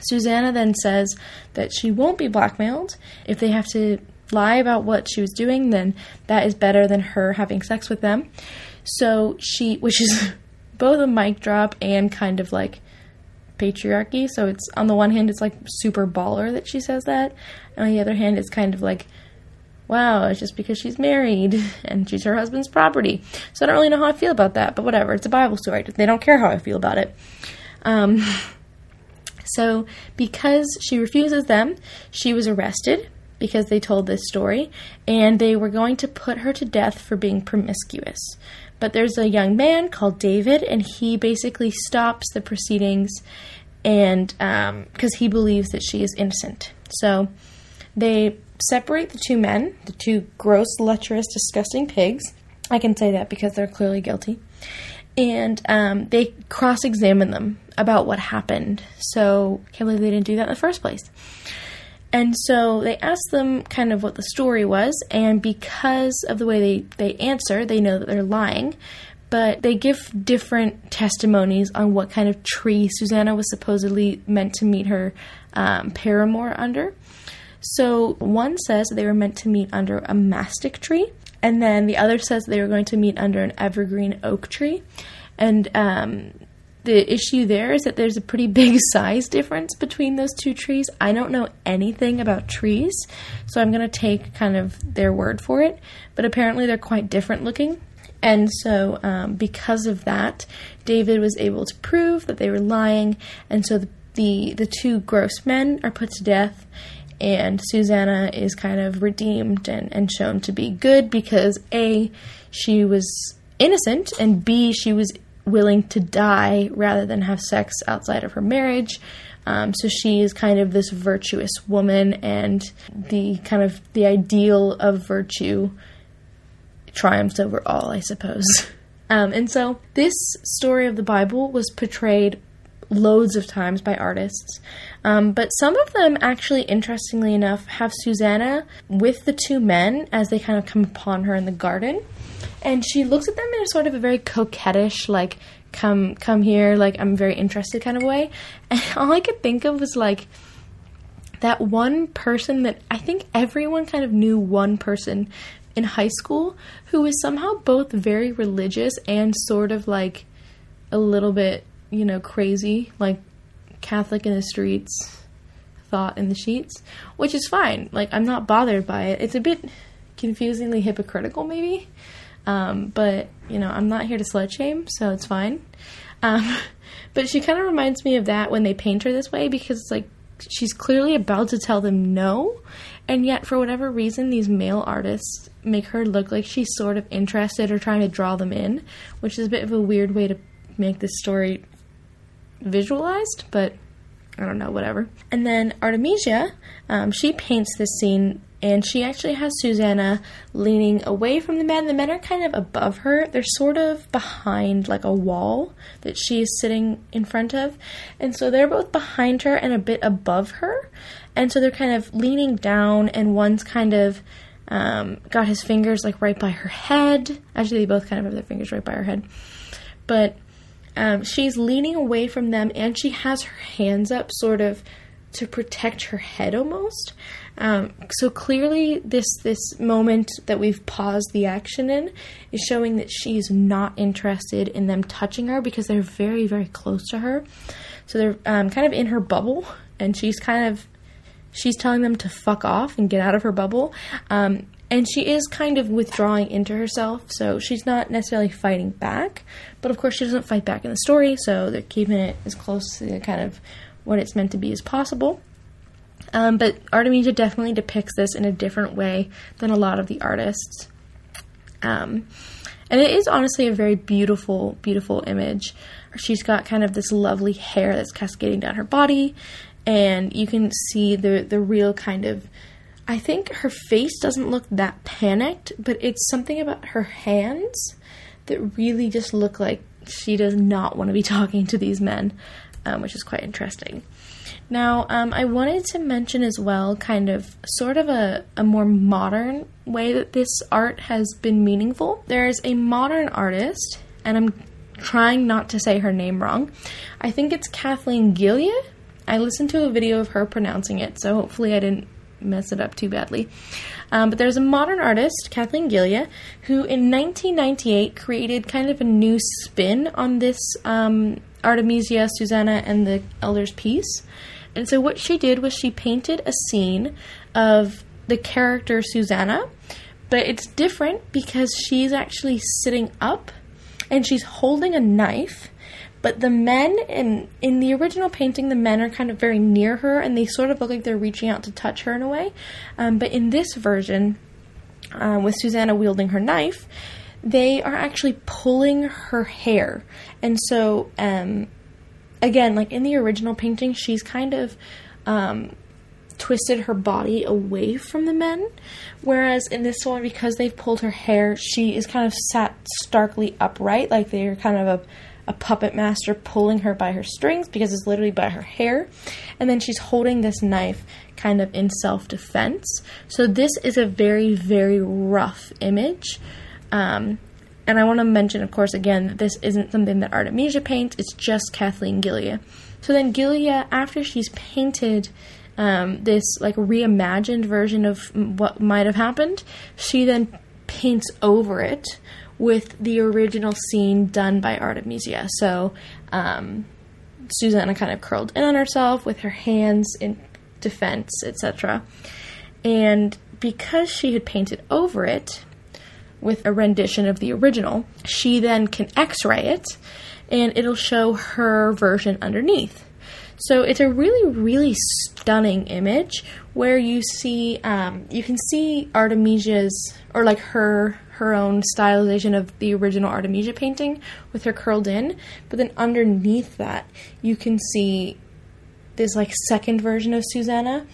Susanna then says that she won't be blackmailed. If they have to lie about what she was doing, then that is better than her having sex with them. So she, which is both a mic drop and kind of like patriarchy. So it's on the one hand, it's like super baller that she says that, and on the other hand, it's kind of like, wow, it's just because she's married and she's her husband's property. So I don't really know how I feel about that, but whatever. It's a Bible story. They don't care how I feel about it. Um, so because she refuses them, she was arrested because they told this story, and they were going to put her to death for being promiscuous. But there's a young man called David, and he basically stops the proceedings and because um, he believes that she is innocent. So they separate the two men, the two gross, lecherous, disgusting pigs. I can say that because they're clearly guilty. And um, they cross examine them about what happened. So, can't believe they didn't do that in the first place. And so they ask them kind of what the story was, and because of the way they, they answer, they know that they're lying. But they give different testimonies on what kind of tree Susanna was supposedly meant to meet her um, paramour under. So one says they were meant to meet under a mastic tree, and then the other says they were going to meet under an evergreen oak tree. And um, the issue there is that there's a pretty big size difference between those two trees. I don't know anything about trees, so I'm going to take kind of their word for it, but apparently they're quite different looking. And so, um, because of that, David was able to prove that they were lying, and so the, the, the two gross men are put to death, and Susanna is kind of redeemed and, and shown to be good because A, she was innocent, and B, she was willing to die rather than have sex outside of her marriage. Um, so she is kind of this virtuous woman, and the kind of the ideal of virtue triumphs over all, I suppose. Um, and so this story of the Bible was portrayed loads of times by artists. Um, but some of them actually, interestingly enough, have Susanna with the two men as they kind of come upon her in the garden. And she looks at them in a sort of a very coquettish, like, come come here, like I'm very interested kind of way. And all I could think of was like that one person that I think everyone kind of knew one person in high school who was somehow both very religious and sort of like a little bit, you know, crazy, like Catholic in the streets, thought in the sheets, which is fine. Like, I'm not bothered by it. It's a bit confusingly hypocritical, maybe. Um, but, you know, I'm not here to slut shame, so it's fine. Um, but she kind of reminds me of that when they paint her this way because it's like she's clearly about to tell them no, and yet for whatever reason, these male artists make her look like she's sort of interested or trying to draw them in, which is a bit of a weird way to make this story visualized, but I don't know, whatever. And then Artemisia, um, she paints this scene and she actually has Susanna leaning away from the men. The men are kind of above her. They're sort of behind like a wall that she is sitting in front of. And so they're both behind her and a bit above her. And so they're kind of leaning down and one's kind of um, got his fingers like right by her head. Actually, they both kind of have their fingers right by her head. But um, she's leaning away from them and she has her hands up sort of to protect her head almost. Um, so clearly, this this moment that we've paused the action in is showing that she's not interested in them touching her because they're very very close to her. So they're um, kind of in her bubble, and she's kind of she's telling them to fuck off and get out of her bubble. Um, and she is kind of withdrawing into herself, so she's not necessarily fighting back. But of course, she doesn't fight back in the story, so they're keeping it as close to kind of what it's meant to be as possible. Um, but Artemisia definitely depicts this in a different way than a lot of the artists. Um, and it is honestly a very beautiful, beautiful image. She's got kind of this lovely hair that's cascading down her body, and you can see the the real kind of. I think her face doesn't look that panicked, but it's something about her hands that really just look like she does not want to be talking to these men um, which is quite interesting. Now, um, I wanted to mention as well, kind of sort of a, a more modern way that this art has been meaningful. There's a modern artist, and I'm trying not to say her name wrong. I think it's Kathleen Gilje. I listened to a video of her pronouncing it, so hopefully I didn't mess it up too badly. Um, but there's a modern artist, Kathleen Gilje, who in 1998 created kind of a new spin on this um, Artemisia, Susanna, and the Elder's piece. And so what she did was she painted a scene of the character Susanna, but it's different because she's actually sitting up and she's holding a knife. But the men in in the original painting, the men are kind of very near her, and they sort of look like they're reaching out to touch her in a way. Um, but in this version, uh, with Susanna wielding her knife, they are actually pulling her hair. And so, um, again, like in the original painting, she's kind of um, twisted her body away from the men. Whereas in this one, because they've pulled her hair, she is kind of sat starkly upright, like they're kind of a, a puppet master pulling her by her strings because it's literally by her hair. And then she's holding this knife kind of in self defense. So this is a very, very rough image. Um, and I want to mention, of course, again, that this isn't something that Artemisia paints, it's just Kathleen Gilje. So then Gilje, after she's painted um, this like reimagined version of what might have happened, she then paints over it with the original scene done by Artemisia. So um, Susanna kind of curled in on herself with her hands in defense, etc. And because she had painted over it, with a rendition of the original. She then can x ray it and it'll show her version underneath. So it's a really, really stunning image where you see, um, you can see Artemisia's, or like her, her own stylization of the original Artemisia painting with her curled in, but then underneath that, you can see this like second version of Susanna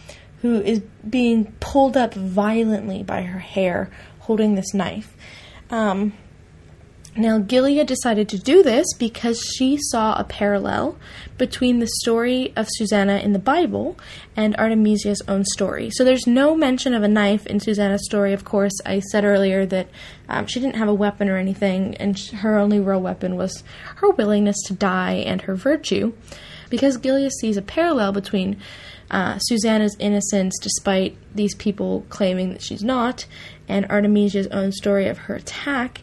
who is being pulled up violently by her hair holding this knife. Um, now, Gilje decided to do this because she saw a parallel between the story of Susanna in the Bible and Artemisia's own story. So there's no mention of a knife in Susanna's story, of course. I said earlier that um, she didn't have a weapon or anything, and her only real weapon was her willingness to die and her virtue. Because Gilje sees a parallel between uh, Susanna's innocence, despite these people claiming that she's not, and Artemisia's own story of her attack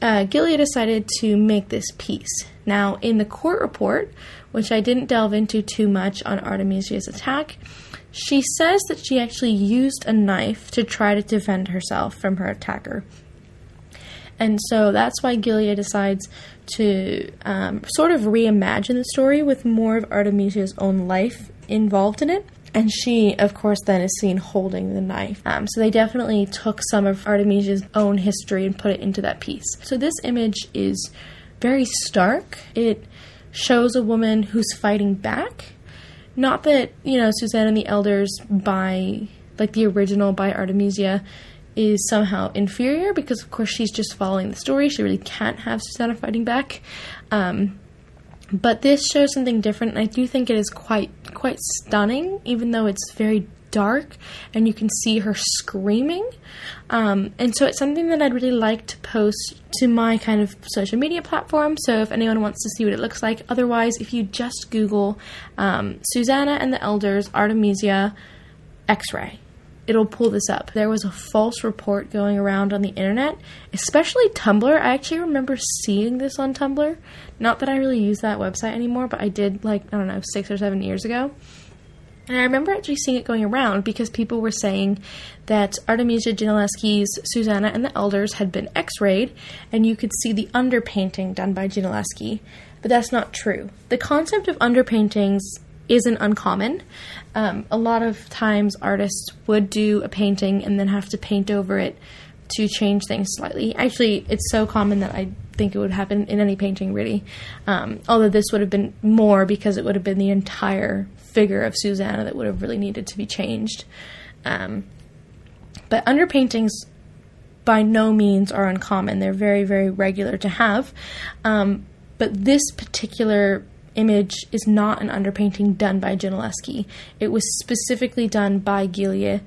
uh, Gilje decided to make this piece. Now, in the court report, which I didn't delve into too much on Artemisia's attack, she says that she actually used a knife to try to defend herself from her attacker. And so that's why Gilje decides to um, sort of reimagine the story with more of Artemisia's own life involved in it. And she, of course, then is seen holding the knife. Um, so they definitely took some of Artemisia's own history and put it into that piece. So this image is very stark. It shows a woman who's fighting back. Not that, you know, Susanna and the Elders by, like the original by Artemisia, is somehow inferior because, of course, she's just following the story. She really can't have Susanna fighting back. Um, but this shows something different, and I do think it is quite quite stunning, even though it's very dark and you can see her screaming. Um, and so it's something that I'd really like to post to my kind of social media platform. So if anyone wants to see what it looks like, otherwise, if you just Google um, Susanna and the Elders Artemisia X ray, it'll pull this up. There was a false report going around on the internet, especially Tumblr. I actually remember seeing this on Tumblr. Not that I really use that website anymore, but I did like, I don't know, six or seven years ago. And I remember actually seeing it going around because people were saying that Artemisia Gentileschi's Susanna and the Elders had been x rayed, and you could see the underpainting done by Gentileschi. But that's not true. The concept of underpaintings isn't uncommon. Um, a lot of times, artists would do a painting and then have to paint over it to change things slightly. Actually, it's so common that I think it would happen in any painting, really. Um, although this would have been more because it would have been the entire figure of Susanna that would have really needed to be changed. Um, but underpaintings by no means are uncommon. They're very, very regular to have. Um, but this particular image is not an underpainting done by Gentileschi. It was specifically done by Gilje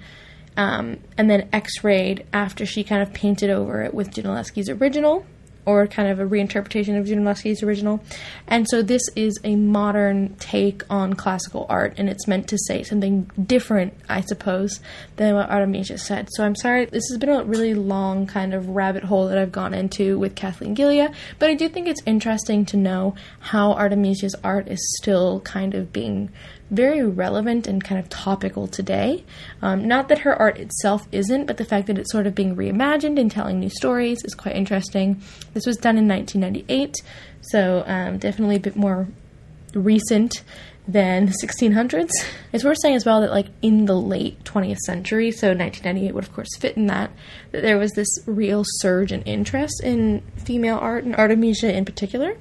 um, and then x rayed after she kind of painted over it with Gentileschi's original or kind of a reinterpretation of Gentileschi's original. And so this is a modern take on classical art, and it's meant to say something different, I suppose, than what Artemisia said. So I'm sorry, this has been a really long kind of rabbit hole that I've gone into with Kathleen Gilje, but I do think it's interesting to know how Artemisia's art is still kind of being very relevant and kind of topical today. Um, not that her art itself isn't, but the fact that it's sort of being reimagined and telling new stories is quite interesting. This was done in 1998, so um, definitely a bit more recent than the 1600s. It's worth saying as well that, like, in the late 20th century, so 1998 would, of course, fit in that, that there was this real surge in interest in female art and Artemisia in particular.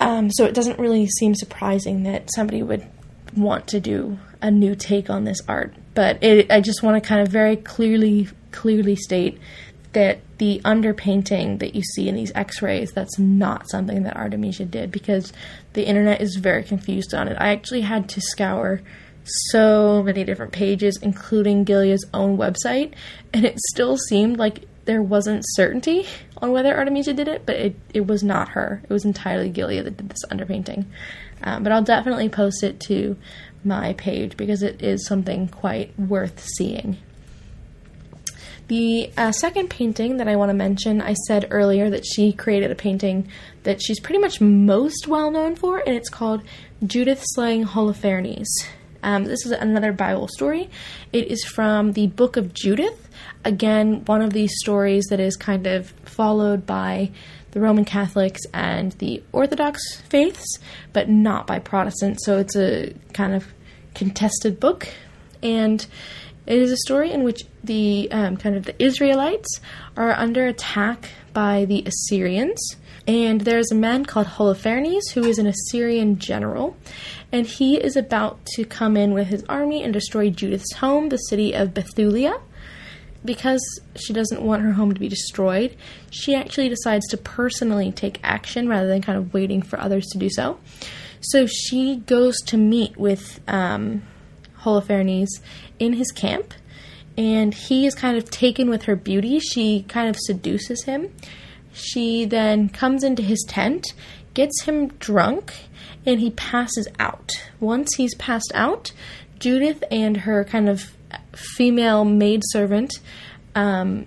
Um, so it doesn't really seem surprising that somebody would want to do a new take on this art. But it, I just want to kind of very clearly, clearly state that the underpainting that you see in these x-rays that's not something that artemisia did because the internet is very confused on it i actually had to scour so many different pages including Gilje's own website and it still seemed like there wasn't certainty on whether artemisia did it but it, it was not her it was entirely Gilje that did this underpainting um, but I'll definitely post it to my page because it is something quite worth seeing. The uh, second painting that I want to mention, I said earlier that she created a painting that she's pretty much most well known for, and it's called Judith Slaying Holofernes. Um, this is another Bible story. It is from the Book of Judith. Again, one of these stories that is kind of followed by the Roman Catholics and the Orthodox faiths, but not by Protestants. So it's a kind of contested book, and it is a story in which the um, kind of the Israelites are under attack by the Assyrians. And there's a man called Holofernes who is an Assyrian general, and he is about to come in with his army and destroy Judith's home, the city of Bethulia. Because she doesn't want her home to be destroyed, she actually decides to personally take action rather than kind of waiting for others to do so. So she goes to meet with um, Holofernes in his camp, and he is kind of taken with her beauty. She kind of seduces him. She then comes into his tent, gets him drunk, and he passes out. Once he's passed out, Judith and her kind of female maidservant um,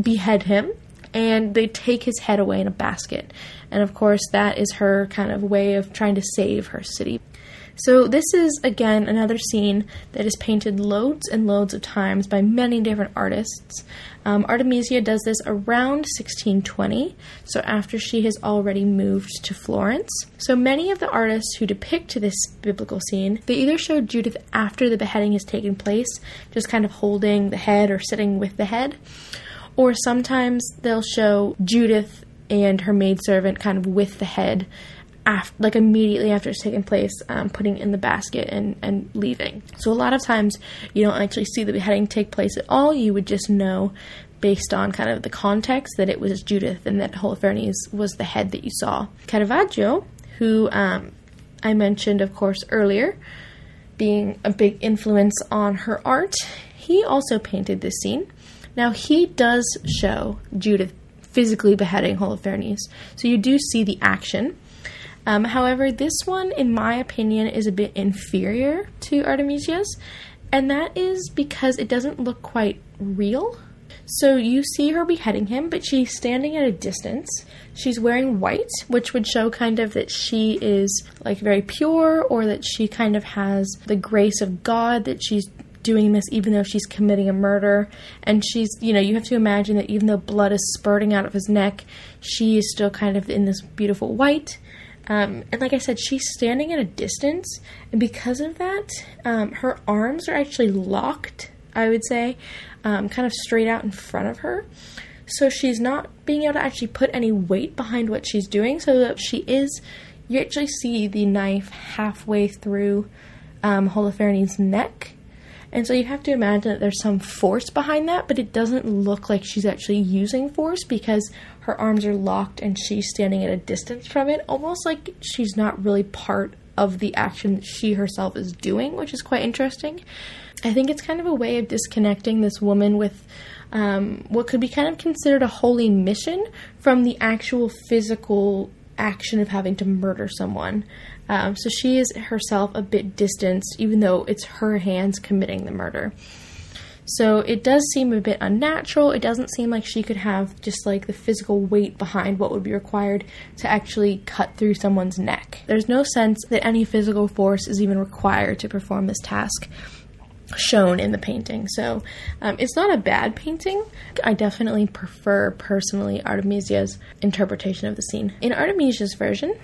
behead him, and they take his head away in a basket. And of course, that is her kind of way of trying to save her city. So, this is again another scene that is painted loads and loads of times by many different artists. Um, Artemisia does this around 1620, so after she has already moved to Florence. So, many of the artists who depict this biblical scene, they either show Judith after the beheading has taken place, just kind of holding the head or sitting with the head, or sometimes they'll show Judith and her maidservant kind of with the head after, like immediately after it's taken place, um, putting in the basket and, and leaving. So a lot of times you don't actually see the beheading take place at all. You would just know based on kind of the context that it was Judith and that Holofernes was the head that you saw. Caravaggio, who um, I mentioned, of course, earlier, being a big influence on her art, he also painted this scene. Now, he does show Judith physically beheading Holofernes, so you do see the action. Um, however, this one, in my opinion, is a bit inferior to Artemisia's, and that is because it doesn't look quite real. So you see her beheading him, but she's standing at a distance. She's wearing white, which would show kind of that she is like very pure or that she kind of has the grace of God, that she's doing this even though she's committing a murder. And she's, you know, you have to imagine that even though blood is spurting out of his neck, she is still kind of in this beautiful white. Um, and like I said, she's standing at a distance, and because of that, um, her arms are actually locked, I would say, um, kind of straight out in front of her. So she's not being able to actually put any weight behind what she's doing, so that she is, you actually see the knife halfway through um, Holofernes' neck. And so you have to imagine that there's some force behind that, but it doesn't look like she's actually using force because her arms are locked and she's standing at a distance from it, almost like she's not really part of the action that she herself is doing, which is quite interesting. I think it's kind of a way of disconnecting this woman with um, what could be kind of considered a holy mission from the actual physical action of having to murder someone. Um, so she is herself a bit distanced, even though it's her hands committing the murder. So it does seem a bit unnatural. It doesn't seem like she could have just like the physical weight behind what would be required to actually cut through someone's neck. There's no sense that any physical force is even required to perform this task shown in the painting. So um, it's not a bad painting. I definitely prefer personally Artemisia's interpretation of the scene. In Artemisia's version,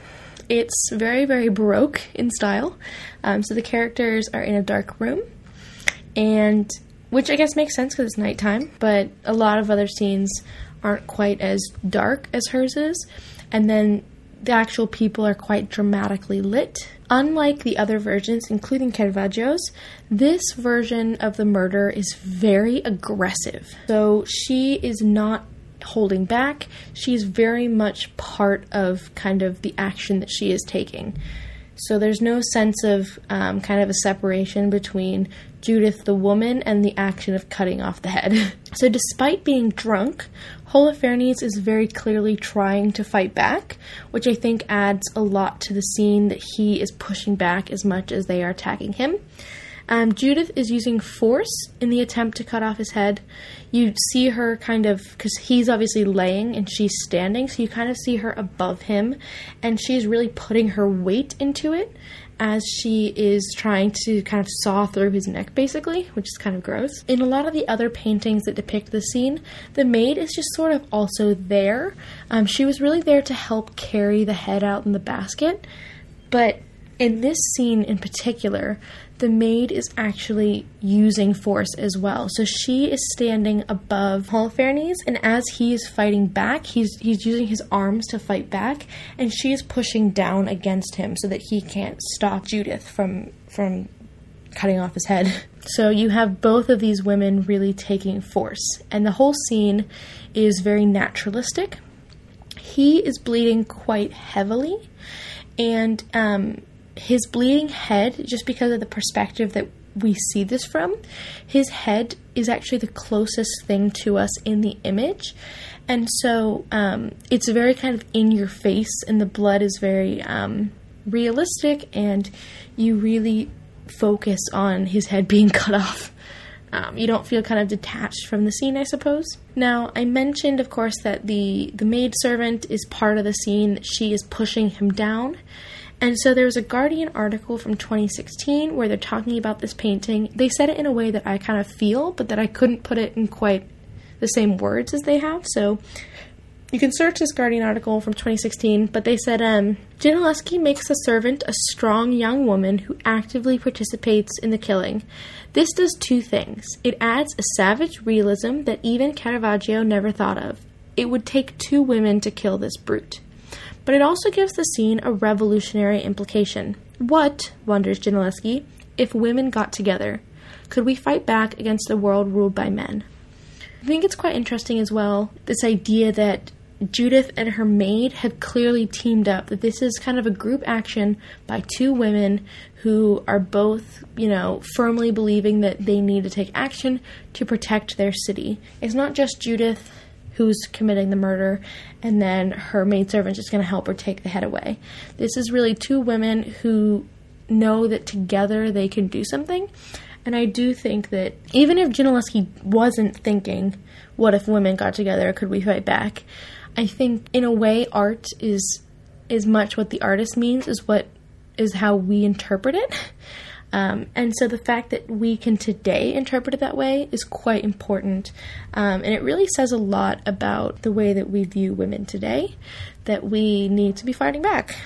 it's very, very Baroque in style. Um, so the characters are in a dark room, and which I guess makes sense because it's nighttime, but a lot of other scenes aren't quite as dark as hers is. And then the actual people are quite dramatically lit. Unlike the other versions, including Caravaggio's, this version of the murder is very aggressive. So she is not holding back, she's very much part of kind of the action that she is taking. So there's no sense of um, kind of a separation between Judith the woman and the action of cutting off the head. so despite being drunk, Holofernes is very clearly trying to fight back, which I think adds a lot to the scene that he is pushing back as much as they are attacking him. Um, Judith is using force in the attempt to cut off his head. You see her kind of, because he's obviously laying and she's standing, so you kind of see her above him, and she's really putting her weight into it as she is trying to kind of saw through his neck, basically, which is kind of gross. In a lot of the other paintings that depict the scene, the maid is just sort of also there. Um, she was really there to help carry the head out in the basket, but in this scene in particular, the maid is actually using force as well. So she is standing above Holofernes, and as he is fighting back, he's he's using his arms to fight back, and she is pushing down against him so that he can't stop Judith from from cutting off his head. So you have both of these women really taking force, and the whole scene is very naturalistic. He is bleeding quite heavily, and um, his bleeding head, just because of the perspective that we see this from, his head is actually the closest thing to us in the image. And so um, it's very kind of in your face, and the blood is very um, realistic, and you really focus on his head being cut off. Um, you don't feel kind of detached from the scene, I suppose. Now, I mentioned, of course, that the the maid servant is part of the scene. She is pushing him down, and so there was a Guardian article from 2016 where they're talking about this painting. They said it in a way that I kind of feel, but that I couldn't put it in quite the same words as they have. So you can search this Guardian article from 2016, but they said um, makes the servant a strong young woman who actively participates in the killing. This does two things. It adds a savage realism that even Caravaggio never thought of. It would take two women to kill this brute. But it also gives the scene a revolutionary implication. What, wonders Gentileschi, if women got together? Could we fight back against a world ruled by men? I think it's quite interesting as well, this idea that Judith and her maid have clearly teamed up, that this is kind of a group action by two women who are both, you know, firmly believing that they need to take action to protect their city. It's not just Judith who's committing the murder, and then her maidservant is just going to help her take the head away. This is really two women who know that together they can do something. And I do think that even if Gentileschi wasn't thinking, what if women got together? Could we fight back? I think in a way art is is much what the artist means is what is how we interpret it. Um, and so the fact that we can today interpret it that way is quite important. Um, and it really says a lot about the way that we view women today, that we need to be fighting back.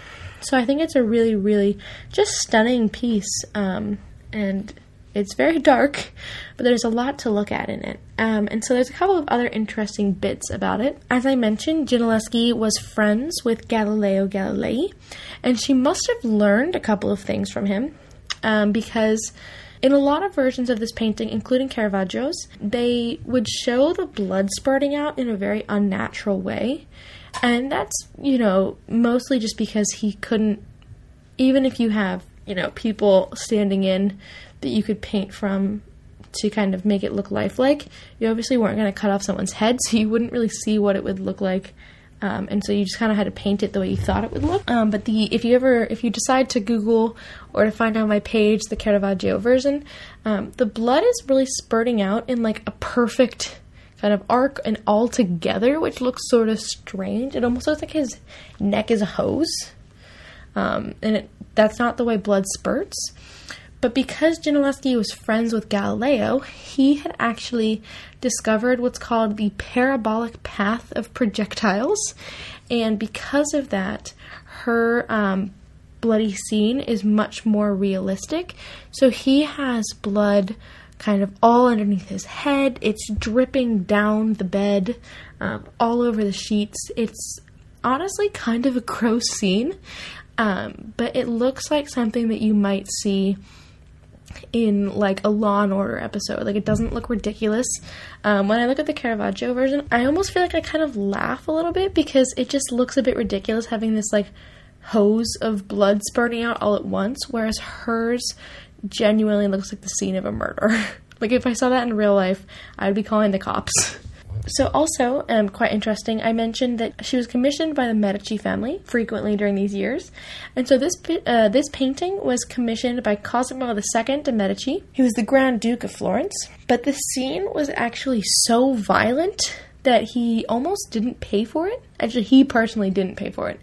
So I think it's a really, really just stunning piece. Um, and it's very dark, but there's a lot to look at in it. Um, and so there's a couple of other interesting bits about it. As I mentioned, Gentileschi was friends with Galileo Galilei, and she must have learned a couple of things from him um, because in a lot of versions of this painting, including Caravaggio's, they would show the blood spurting out in a very unnatural way. And that's, you know, mostly just because he couldn't, even if you have, you know, people standing in that you could paint from to kind of make it look lifelike, you obviously weren't going to cut off someone's head, so you wouldn't really see what it would look like. Um, and so you just kind of had to paint it the way you thought it would look. Um, but the if you ever if you decide to Google or to find on my page the Caravaggio version, um, the blood is really spurting out in like a perfect kind of arc and all together, which looks sort of strange. It almost looks like his neck is a hose, um, and it, that's not the way blood spurts. But because Gentileschi was friends with Galileo, he had actually discovered what's called the parabolic path of projectiles. And because of that, her um, bloody scene is much more realistic. So he has blood kind of all underneath his head, it's dripping down the bed, um, all over the sheets. It's honestly kind of a gross scene, um, but it looks like something that you might see in like a Law and Order episode. Like it doesn't look ridiculous. Um, when I look at the Caravaggio version, I almost feel like I kind of laugh a little bit because it just looks a bit ridiculous having this like hose of blood spurting out all at once, whereas hers genuinely looks like the scene of a murder. like if I saw that in real life, I'd be calling the cops. So, also, um, quite interesting, I mentioned that she was commissioned by the Medici family frequently during these years. And so, this, uh, this painting was commissioned by Cosimo II de' Medici. who was the Grand Duke of Florence. But the scene was actually so violent that he almost didn't pay for it. Actually, he personally didn't pay for it.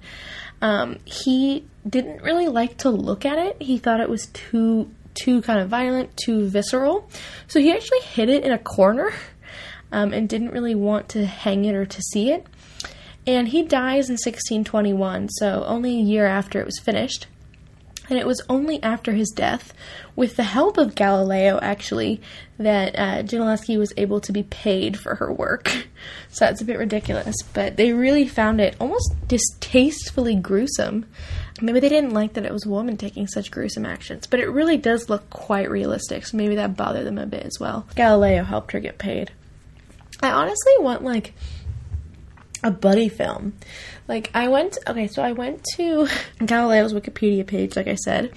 Um, he didn't really like to look at it. He thought it was too too kind of violent, too visceral. So he actually hid it in a corner um, and didn't really want to hang it or to see it. And he dies in 1621, so only a year after it was finished. And it was only after his death, with the help of Galileo actually, that uh, was able to be paid for her work. So that's a bit ridiculous, but they really found it almost distastefully gruesome. Maybe they didn't like that it was a woman taking such gruesome actions, but it really does look quite realistic, so maybe that bothered them a bit as well. Galileo helped her get paid. I honestly want like a buddy film. Like I went okay, so I went to Galileo's Wikipedia page, like I said,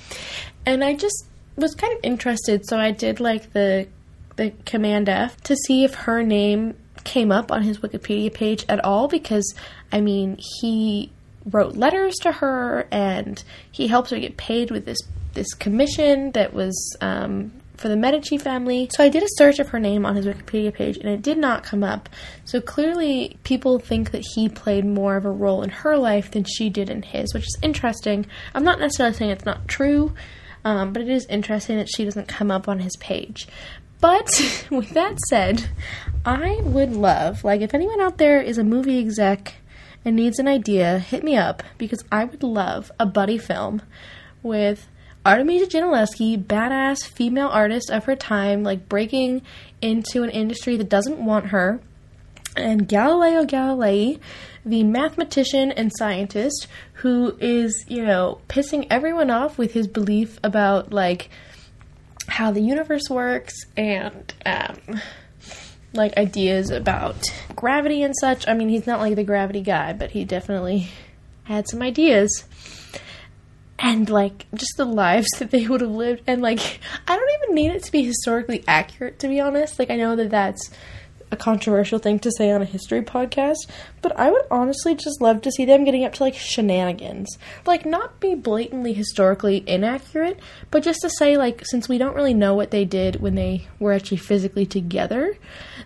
and I just was kind of interested, so I did like the the command F to see if her name came up on his Wikipedia page at all because I mean he wrote letters to her and he helped her get paid with this this commission that was um, for the Medici family. So I did a search of her name on his Wikipedia page and it did not come up. So clearly people think that he played more of a role in her life than she did in his, which is interesting. I'm not necessarily saying it's not true, um, but it is interesting that she doesn't come up on his page. But with that said, I would love, like, if anyone out there is a movie exec and needs an idea, hit me up because I would love a buddy film with Artemisia Gentileschi, badass female artist of her time, like breaking into an industry that doesn't want her, and Galileo Galilei, the mathematician and scientist who is, you know, pissing everyone off with his belief about like how the universe works and um, like ideas about gravity and such. I mean, he's not like the gravity guy, but he definitely had some ideas. And like just the lives that they would have lived, and like I don't even need it to be historically accurate, to be honest. Like I know that that's a controversial thing to say on a history podcast, but I would honestly just love to see them getting up to like shenanigans. Like, not be blatantly historically inaccurate, but just to say, like, since we don't really know what they did when they were actually physically together,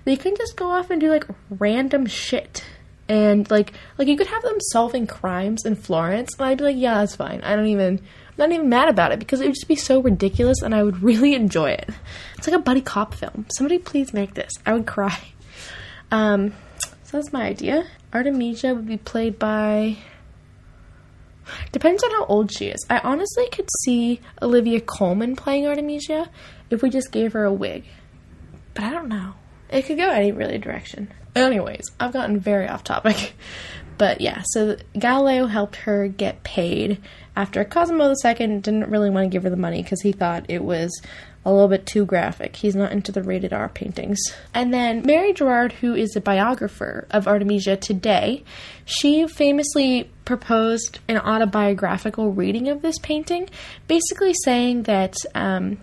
they can just go off and do like random shit. And like, like you could have them solving crimes in Florence, and I'd be like, yeah, that's fine. I don't even, I'm not even mad about it because it would just be so ridiculous, and I would really enjoy it. It's like a buddy cop film. Somebody please make this. I would cry. Um, so that's my idea. Artemisia would be played by. Depends on how old she is. I honestly could see Olivia Colman playing Artemisia if we just gave her a wig. But I don't know. It could go any really direction. Anyways, I've gotten very off topic. But yeah, so Galileo helped her get paid after Cosimo II didn't really want to give her the money because he thought it was a little bit too graphic. He's not into the rated R paintings. And then Mary Garrard, who is a biographer of Artemisia today, she famously proposed an autobiographical reading of this painting, basically saying that um,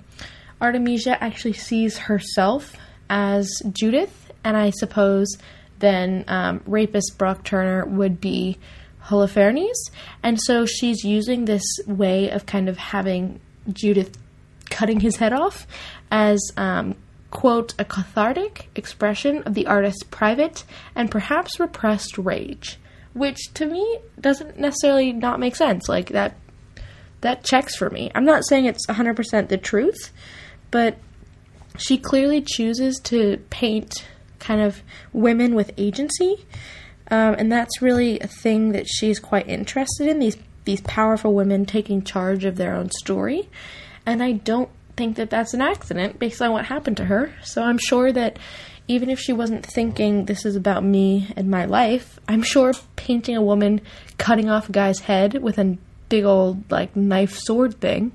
Artemisia actually sees herself as Judith, and I suppose then um, rapist Brock Turner would be Holofernes. And so she's using this way of kind of having Judith cutting his head off as, um, quote, a cathartic expression of the artist's private and perhaps repressed rage. Which to me doesn't necessarily not make sense. Like that that checks for me. I'm not saying it's 100% the truth, but she clearly chooses to paint kind of women with agency. Um, and that's really a thing that she's quite interested in these these powerful women taking charge of their own story and I don't think that that's an accident based on what happened to her. So I'm sure that even if she wasn't thinking this is about me and my life, I'm sure painting a woman cutting off a guy's head with a big old like knife sword thing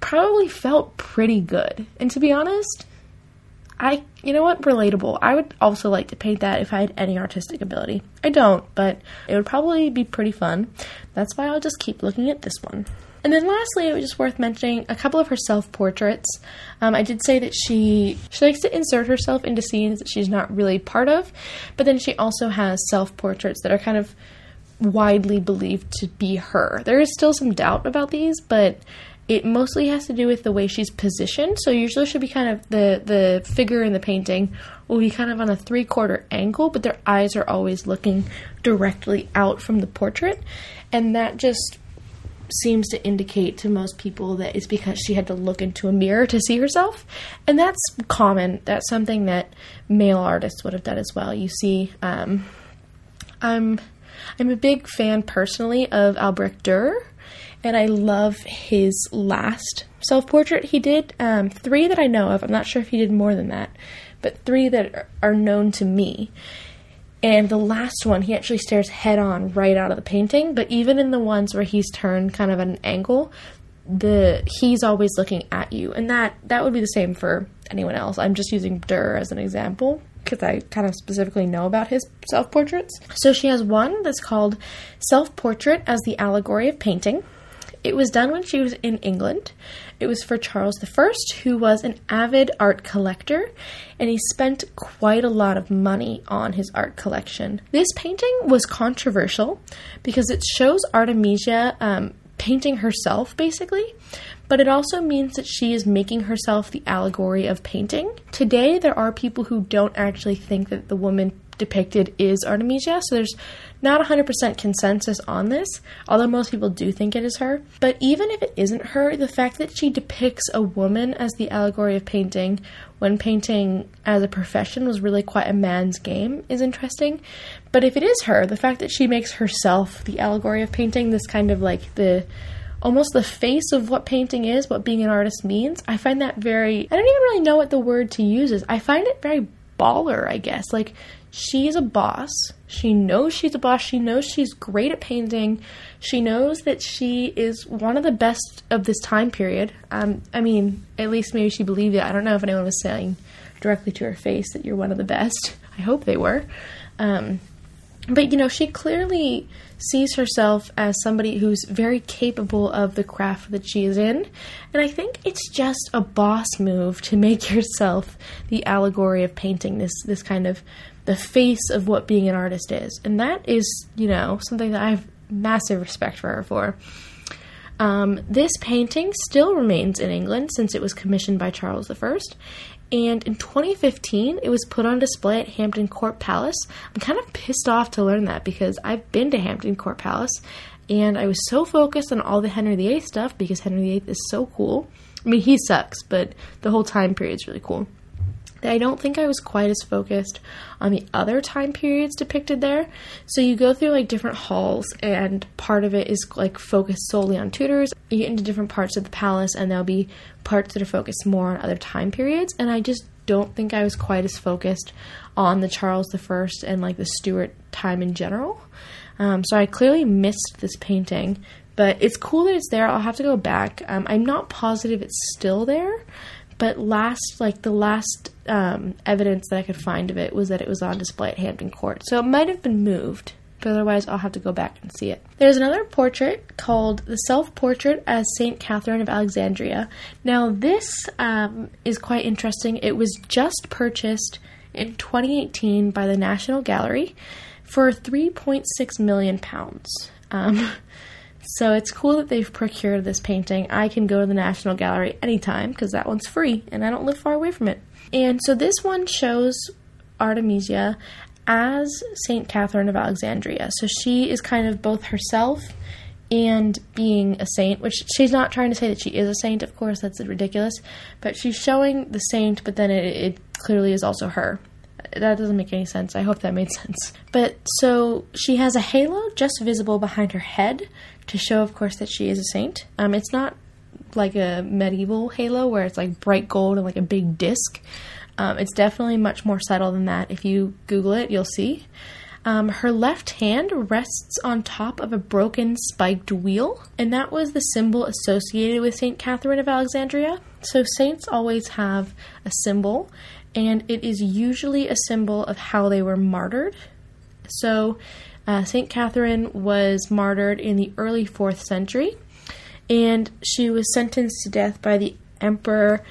probably felt pretty good. And to be honest, I you know what, relatable. I would also like to paint that if I had any artistic ability. I don't, but it would probably be pretty fun. That's why I'll just keep looking at this one. And then lastly, it was just worth mentioning a couple of her self portraits. Um, I did say that she she likes to insert herself into scenes that she's not really part of, but then she also has self portraits that are kind of widely believed to be her. There is still some doubt about these, but it mostly has to do with the way she's positioned. So usually she'll be kind of the the figure in the painting will be kind of on a three quarter angle, but their eyes are always looking directly out from the portrait, and that just seems to indicate to most people that it's because she had to look into a mirror to see herself. And that's common. That's something that male artists would have done as well. You see, um, I'm I'm a big fan personally of Albrecht Dürer, and I love his last self portrait he did. Um, three that I know of. I'm not sure if he did more than that, but three that are known to me. And the last one, he actually stares head on right out of the painting. But even in the ones where he's turned kind of at an angle, the he's always looking at you, and that that would be the same for anyone else. I'm just using Dürer as an example because I kind of specifically know about his self portraits. So she has one that's called Self Portrait as the Allegory of Painting. It was done when she was in England. It was for Charles I, who was an avid art collector, and he spent quite a lot of money on his art collection. This painting was controversial because it shows Artemisia um, painting herself, basically, but it also means that she is making herself the allegory of painting. Today, there are people who don't actually think that the woman depicted is Artemisia, so there's not 100% consensus on this, although most people do think it is her. But even if it isn't her, the fact that she depicts a woman as the allegory of painting when painting as a profession was really quite a man's game is interesting. But if it is her, the fact that she makes herself the allegory of painting, this kind of like the almost the face of what painting is, what being an artist means, I find that very I don't even really know what the word to use is. I find it very baller, I guess. Like she's a boss. She knows she's a boss. She knows she's great at painting. She knows that she is one of the best of this time period. Um, I mean, at least maybe she believed it. I don't know if anyone was saying directly to her face that you're one of the best. I hope they were. Um, but you know, she clearly sees herself as somebody who's very capable of the craft that she is in. And I think it's just a boss move to make yourself the allegory of painting this this kind of the face of what being an artist is. And that is, you know, something that I have massive respect for her for. Um, this painting still remains in England since it was commissioned by Charles I. And in 2015, it was put on display at Hampton Court Palace. I'm kind of pissed off to learn that because I've been to Hampton Court Palace and I was so focused on all the Henry VIII stuff because Henry VIII is so cool. I mean, he sucks, but the whole time period is really cool. I don't think I was quite as focused on the other time periods depicted there. So you go through like different halls, and part of it is like focused solely on Tudors. You get into different parts of the palace, and there'll be parts that are focused more on other time periods. And I just don't think I was quite as focused on the Charles I and like the Stuart time in general. Um, so I clearly missed this painting, but it's cool that it's there. I'll have to go back. Um, I'm not positive it's still there, but last, like the last um, evidence that I could find of it was that it was on display at Hampton Court. So it might have been moved, but otherwise I'll have to go back and see it. There's another portrait called The Self Portrait as St. Catherine of Alexandria. Now, this um, is quite interesting. It was just purchased in 2018 by the National Gallery for 3.6 million pounds. Um, So it's cool that they've procured this painting. I can go to the National Gallery anytime because that one's free and I don't live far away from it. And so this one shows Artemisia as St. Catherine of Alexandria. So she is kind of both herself and being a saint, which she's not trying to say that she is a saint, of course, that's ridiculous, but she's showing the saint, but then it, it clearly is also her that doesn't make any sense. I hope that made sense. But so she has a halo just visible behind her head to show, of course, that she is a saint. Um, it's not like a medieval halo where it's like bright gold and like a big disc. Um, it's definitely much more subtle than that. If you Google it, you'll see. Um, her left hand rests on top of a broken spiked wheel, and that was the symbol associated with St. Catherine of Alexandria. So, saints always have a symbol, and it is usually a symbol of how they were martyred. So, uh, St. Catherine was martyred in the early 4th century, and she was sentenced to death by the Emperor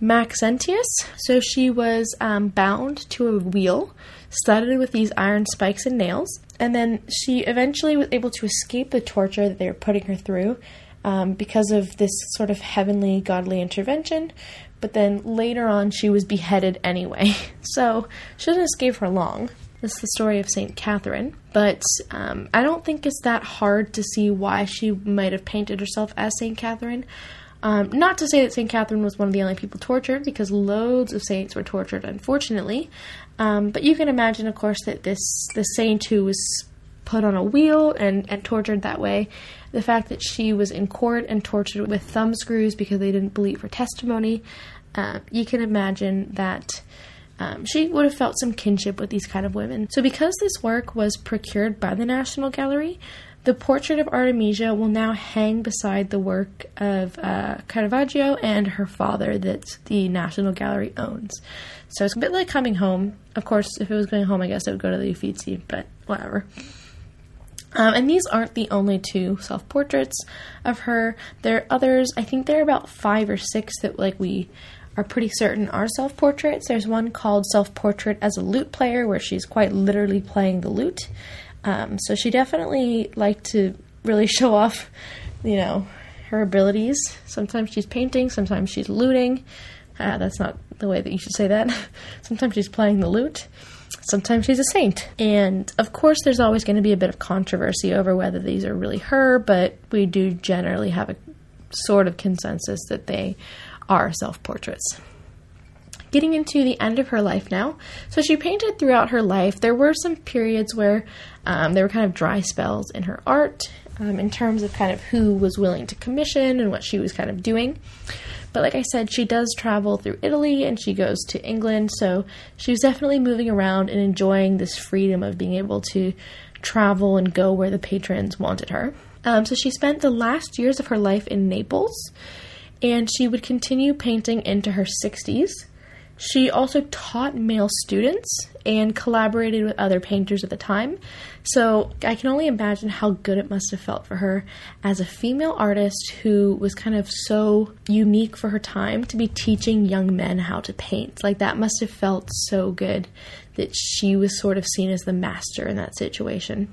Maxentius. So, she was um, bound to a wheel studded with these iron spikes and nails, and then she eventually was able to escape the torture that they were putting her through. Um, because of this sort of heavenly, godly intervention, but then later on she was beheaded anyway. So she doesn't escape for long. Is the story of St. Catherine, but um, I don't think it's that hard to see why she might have painted herself as St. Catherine. Um, not to say that St. Catherine was one of the only people tortured, because loads of saints were tortured, unfortunately. Um, but you can imagine, of course, that this the saint who was put on a wheel and, and tortured that way. The fact that she was in court and tortured with thumb screws because they didn't believe her testimony, uh, you can imagine that um, she would have felt some kinship with these kind of women. So, because this work was procured by the National Gallery, the portrait of Artemisia will now hang beside the work of uh, Caravaggio and her father that the National Gallery owns. So it's a bit like coming home. Of course, if it was going home, I guess I would go to the Uffizi, but whatever. Um, and these aren't the only two self portraits of her. There are others. I think there are about five or six that like we are pretty certain are self portraits. There's one called Self Portrait as a Lute Player, where she's quite literally playing the lute. Um, so she definitely liked to really show off, you know, her abilities. Sometimes she's painting, sometimes she's looting. Uh, that's not the way that you should say that. sometimes she's playing the lute. Sometimes she's a saint. And of course, there's always going to be a bit of controversy over whether these are really her, but we do generally have a sort of consensus that they are self portraits. Getting into the end of her life now. So she painted throughout her life. There were some periods where um, there were kind of dry spells in her art um, in terms of kind of who was willing to commission and what she was kind of doing. But like I said, she does travel through Italy and she goes to England, so she was definitely moving around and enjoying this freedom of being able to travel and go where the patrons wanted her. Um, so she spent the last years of her life in Naples and she would continue painting into her 60s. She also taught male students and collaborated with other painters at the time. So I can only imagine how good it must have felt for her as a female artist who was kind of so unique for her time to be teaching young men how to paint. Like that must have felt so good that she was sort of seen as the master in that situation.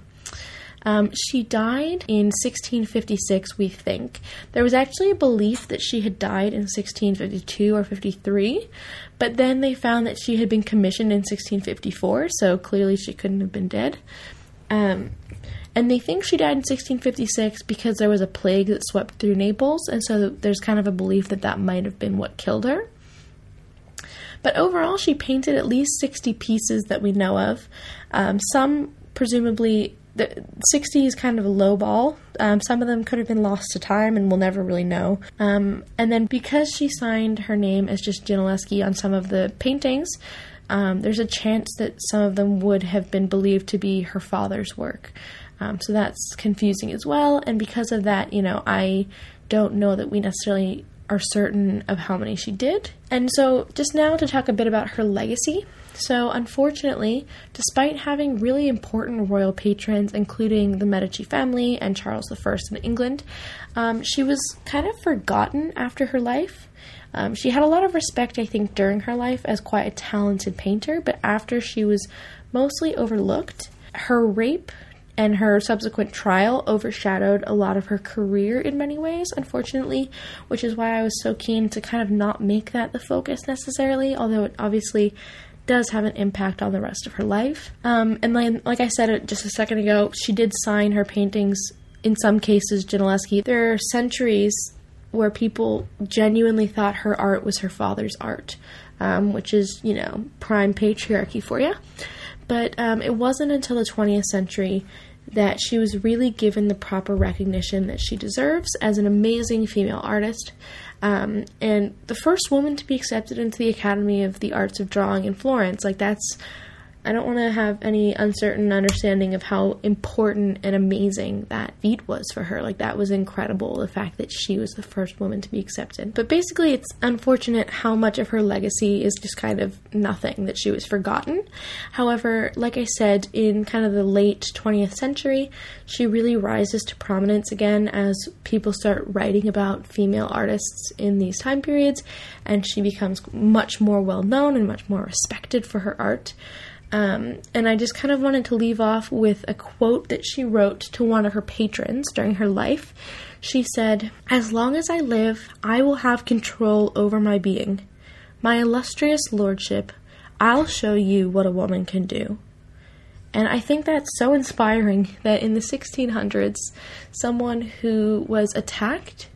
Um, she died in 1656, we think. There was actually a belief that she had died in 1652 or 53, but then they found that she had been commissioned in 1654, so clearly she couldn't have been dead. Um, and they think she died in 1656 because there was a plague that swept through Naples, and so there's kind of a belief that that might have been what killed her. But overall, she painted at least 60 pieces that we know of. Um, some presumably the 60 is kind of a low ball. Um, some of them could have been lost to time, and we'll never really know. Um, and then because she signed her name as just Gentileschi on some of the paintings, um, there's a chance that some of them would have been believed to be her father's work. Um, so that's confusing as well. And because of that, you know, I don't know that we necessarily are certain of how many she did. And so, just now to talk a bit about her legacy. So, unfortunately, despite having really important royal patrons, including the Medici family and Charles I in England, um, she was kind of forgotten after her life. Um, she had a lot of respect, I think, during her life as quite a talented painter, but after she was mostly overlooked, her rape and her subsequent trial overshadowed a lot of her career in many ways, unfortunately, which is why I was so keen to kind of not make that the focus necessarily, although it obviously does have an impact on the rest of her life. Um, and then, like I said just a second ago, she did sign her paintings, in some cases, Gentileschi. There are centuries where people genuinely thought her art was her father's art, um, which is, you know, prime patriarchy for you. But um, it wasn't until the 20th century that she was really given the proper recognition that she deserves as an amazing female artist. Um, and the first woman to be accepted into the Academy of the Arts of Drawing in Florence. Like, that's I don't want to have any uncertain understanding of how important and amazing that feat was for her. Like, that was incredible, the fact that she was the first woman to be accepted. But basically, it's unfortunate how much of her legacy is just kind of nothing, that she was forgotten. However, like I said, in kind of the late 20th century, she really rises to prominence again as people start writing about female artists in these time periods, and she becomes much more well known and much more respected for her art. Um, and I just kind of wanted to leave off with a quote that she wrote to one of her patrons during her life. She said, As long as I live, I will have control over my being. My illustrious lordship, I'll show you what a woman can do. And I think that's so inspiring that in the 1600s, someone who was attacked,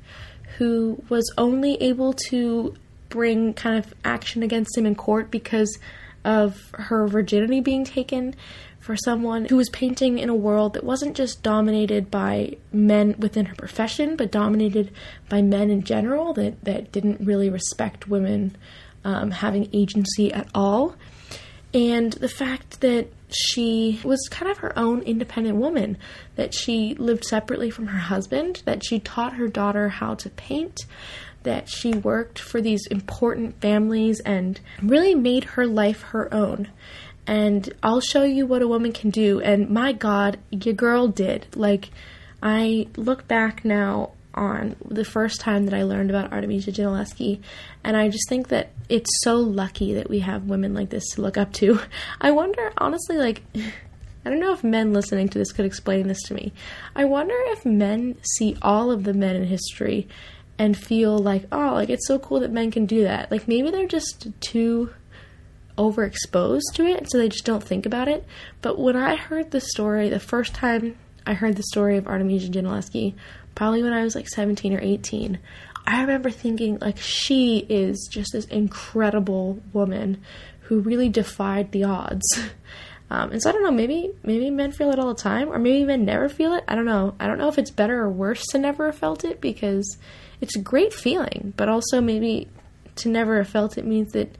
who was only able to bring kind of action against him in court because of her virginity being taken for someone who was painting in a world that wasn't just dominated by men within her profession, but dominated by men in general that, that didn't really respect women um, having agency at all. And the fact that she was kind of her own independent woman, that she lived separately from her husband, that she taught her daughter how to paint, that she worked for these important families and really made her life her own and I'll show you what a woman can do. And my God, your girl did. Like, I look back now on the first time that I learned about Artemisia Gentileschi, and I just think that it's so lucky that we have women like this to look up to. I wonder, honestly, like, I don't know if men listening to this could explain this to me. I wonder if men see all of the men in history and feel like, oh, like it's so cool that men can do that. Like maybe they're just too overexposed to it, so they just don't think about it. But when I heard the story, the first time I heard the story of Artemisia Gentileschi, probably when I was like 17 or 18, I remember thinking, like, she is just this incredible woman who really defied the odds. Um, and so I don't know, maybe maybe men feel it all the time, or maybe men never feel it. I don't know. I don't know if it's better or worse to never have felt it because it's a great feeling, but also maybe to never have felt it means that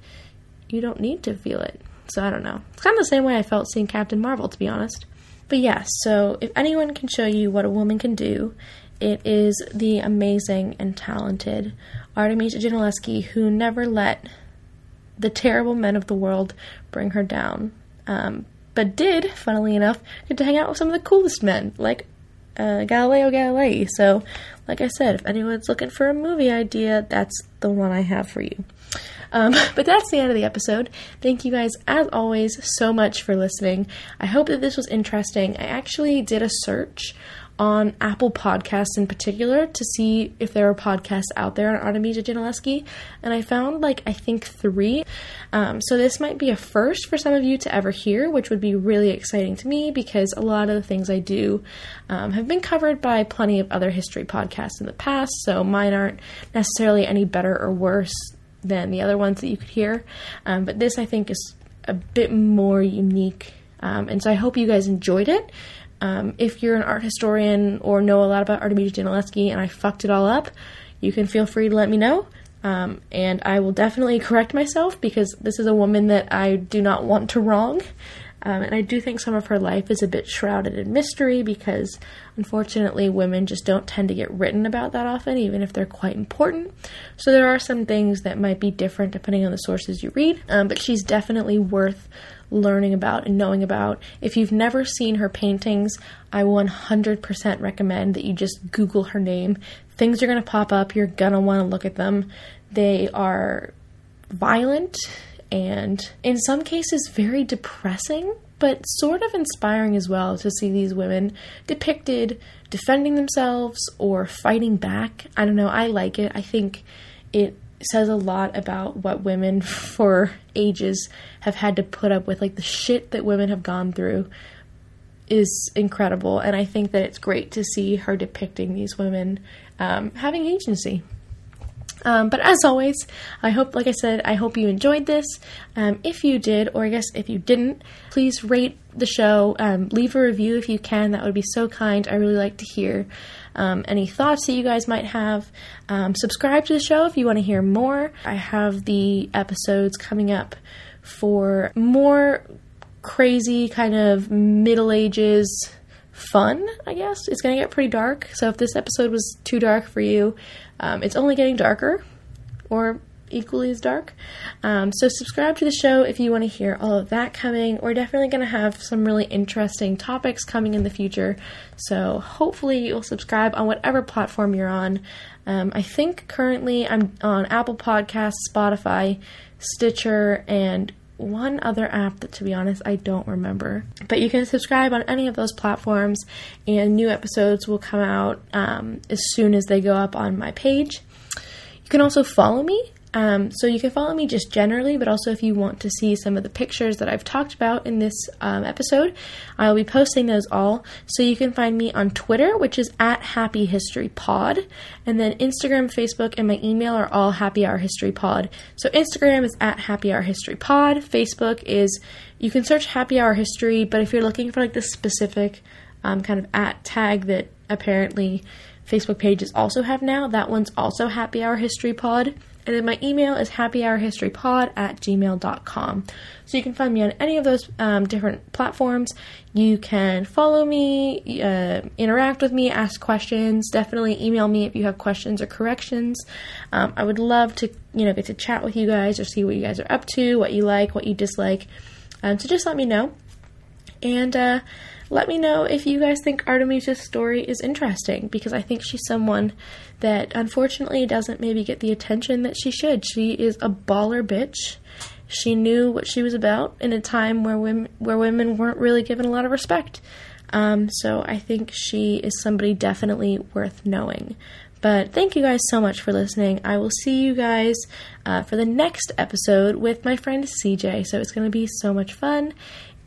you don't need to feel it. So I don't know. It's kind of the same way I felt seeing Captain Marvel, to be honest. But yeah, so if anyone can show you what a woman can do, it is the amazing and talented Artemisia Gentileschi who never let the terrible men of the world bring her down. Um, but did, funnily enough, get to hang out with some of the coolest men, like uh, Galileo Galilei. So, like I said, if anyone's looking for a movie idea, that's the one I have for you. Um, but that's the end of the episode. Thank you guys, as always, so much for listening. I hope that this was interesting. I actually did a search on Apple Podcasts in particular to see if there are podcasts out there on Artemisia Gentileschi, and I found like I think three. Um, so this might be a first for some of you to ever hear, which would be really exciting to me because a lot of the things I do um, have been covered by plenty of other history podcasts in the past, so mine aren't necessarily any better or worse than the other ones that you could hear. Um, but this, I think, is a bit more unique. Um, and so I hope you guys enjoyed it. Um, if you're an art historian or know a lot about Artemisia Gentileschi and I fucked it all up, you can feel free to let me know. Um, and I will definitely correct myself because this is a woman that I do not want to wrong. Um, and I do think some of her life is a bit shrouded in mystery because unfortunately women just don't tend to get written about that often, even if they're quite important. So there are some things that might be different depending on the sources you read, um, but she's definitely worth learning about and knowing about. If you've never seen her paintings, I 100% recommend that you just Google her name. Things are going to pop up, you're going to want to look at them. They are violent and in some cases very depressing, but sort of inspiring as well to see these women depicted defending themselves or fighting back. I don't know, I like it. I think it says a lot about what women for ages have had to put up with. Like the shit that women have gone through is incredible, and I think that it's great to see her depicting these women um, having agency. Um, but as always, I hope, like I said, I hope you enjoyed this. Um, if you did, or I guess if you didn't, please rate the show. Um, leave a review if you can. That would be so kind. I really like to hear um, any thoughts that you guys might have. Um, subscribe to the show if you want to hear more. I have the episodes coming up for more crazy kind of Middle Ages fun, I guess. It's going to get pretty dark. So if this episode was too dark for you, um, it's only getting darker or equally as dark. Um, so subscribe to the show if you want to hear all of that coming. We're definitely going to have some really interesting topics coming in the future. So hopefully you'll subscribe on whatever platform you're on. Um, I think currently I'm on Apple Podcasts, Spotify, Stitcher, and one other app that, to be honest, I don't remember. But you can subscribe on any of those platforms, and new episodes will come out um, as soon as they go up on my page. You can also follow me Um, so you can follow me just generally, but also if you want to see some of the pictures that I've talked about in this um, episode, I'll be posting those all. So you can find me on Twitter, which is at Happy History Pod, and then Instagram, Facebook, and my email are all Happy Hour History Pod. So Instagram is at Happy Hour History Pod. Facebook is you can search Happy Hour History, but if you're looking for like the specific um, kind of at tag that apparently Facebook pages also have now, that one's also Happy Hour History Pod. And then my email is happyhourhistorypod at gmail.com. So you can find me on any of those um, different platforms. You can follow me, uh, interact with me, ask questions. Definitely email me if you have questions or corrections. Um, I would love to, you know, get to chat with you guys or see what you guys are up to, what you like, what you dislike. Um, so just let me know. And uh, let me know if you guys think Artemisia's story is interesting because I think she's someone that unfortunately doesn't maybe get the attention that she should. She is a baller bitch. She knew what she was about in a time where women where women weren't really given a lot of respect. Um, so I think she is somebody definitely worth knowing. But thank you guys so much for listening. I will see you guys uh, for the next episode with my friend CJ. So it's going to be so much fun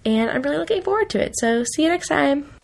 and I'm really looking forward to it. So, see you next time.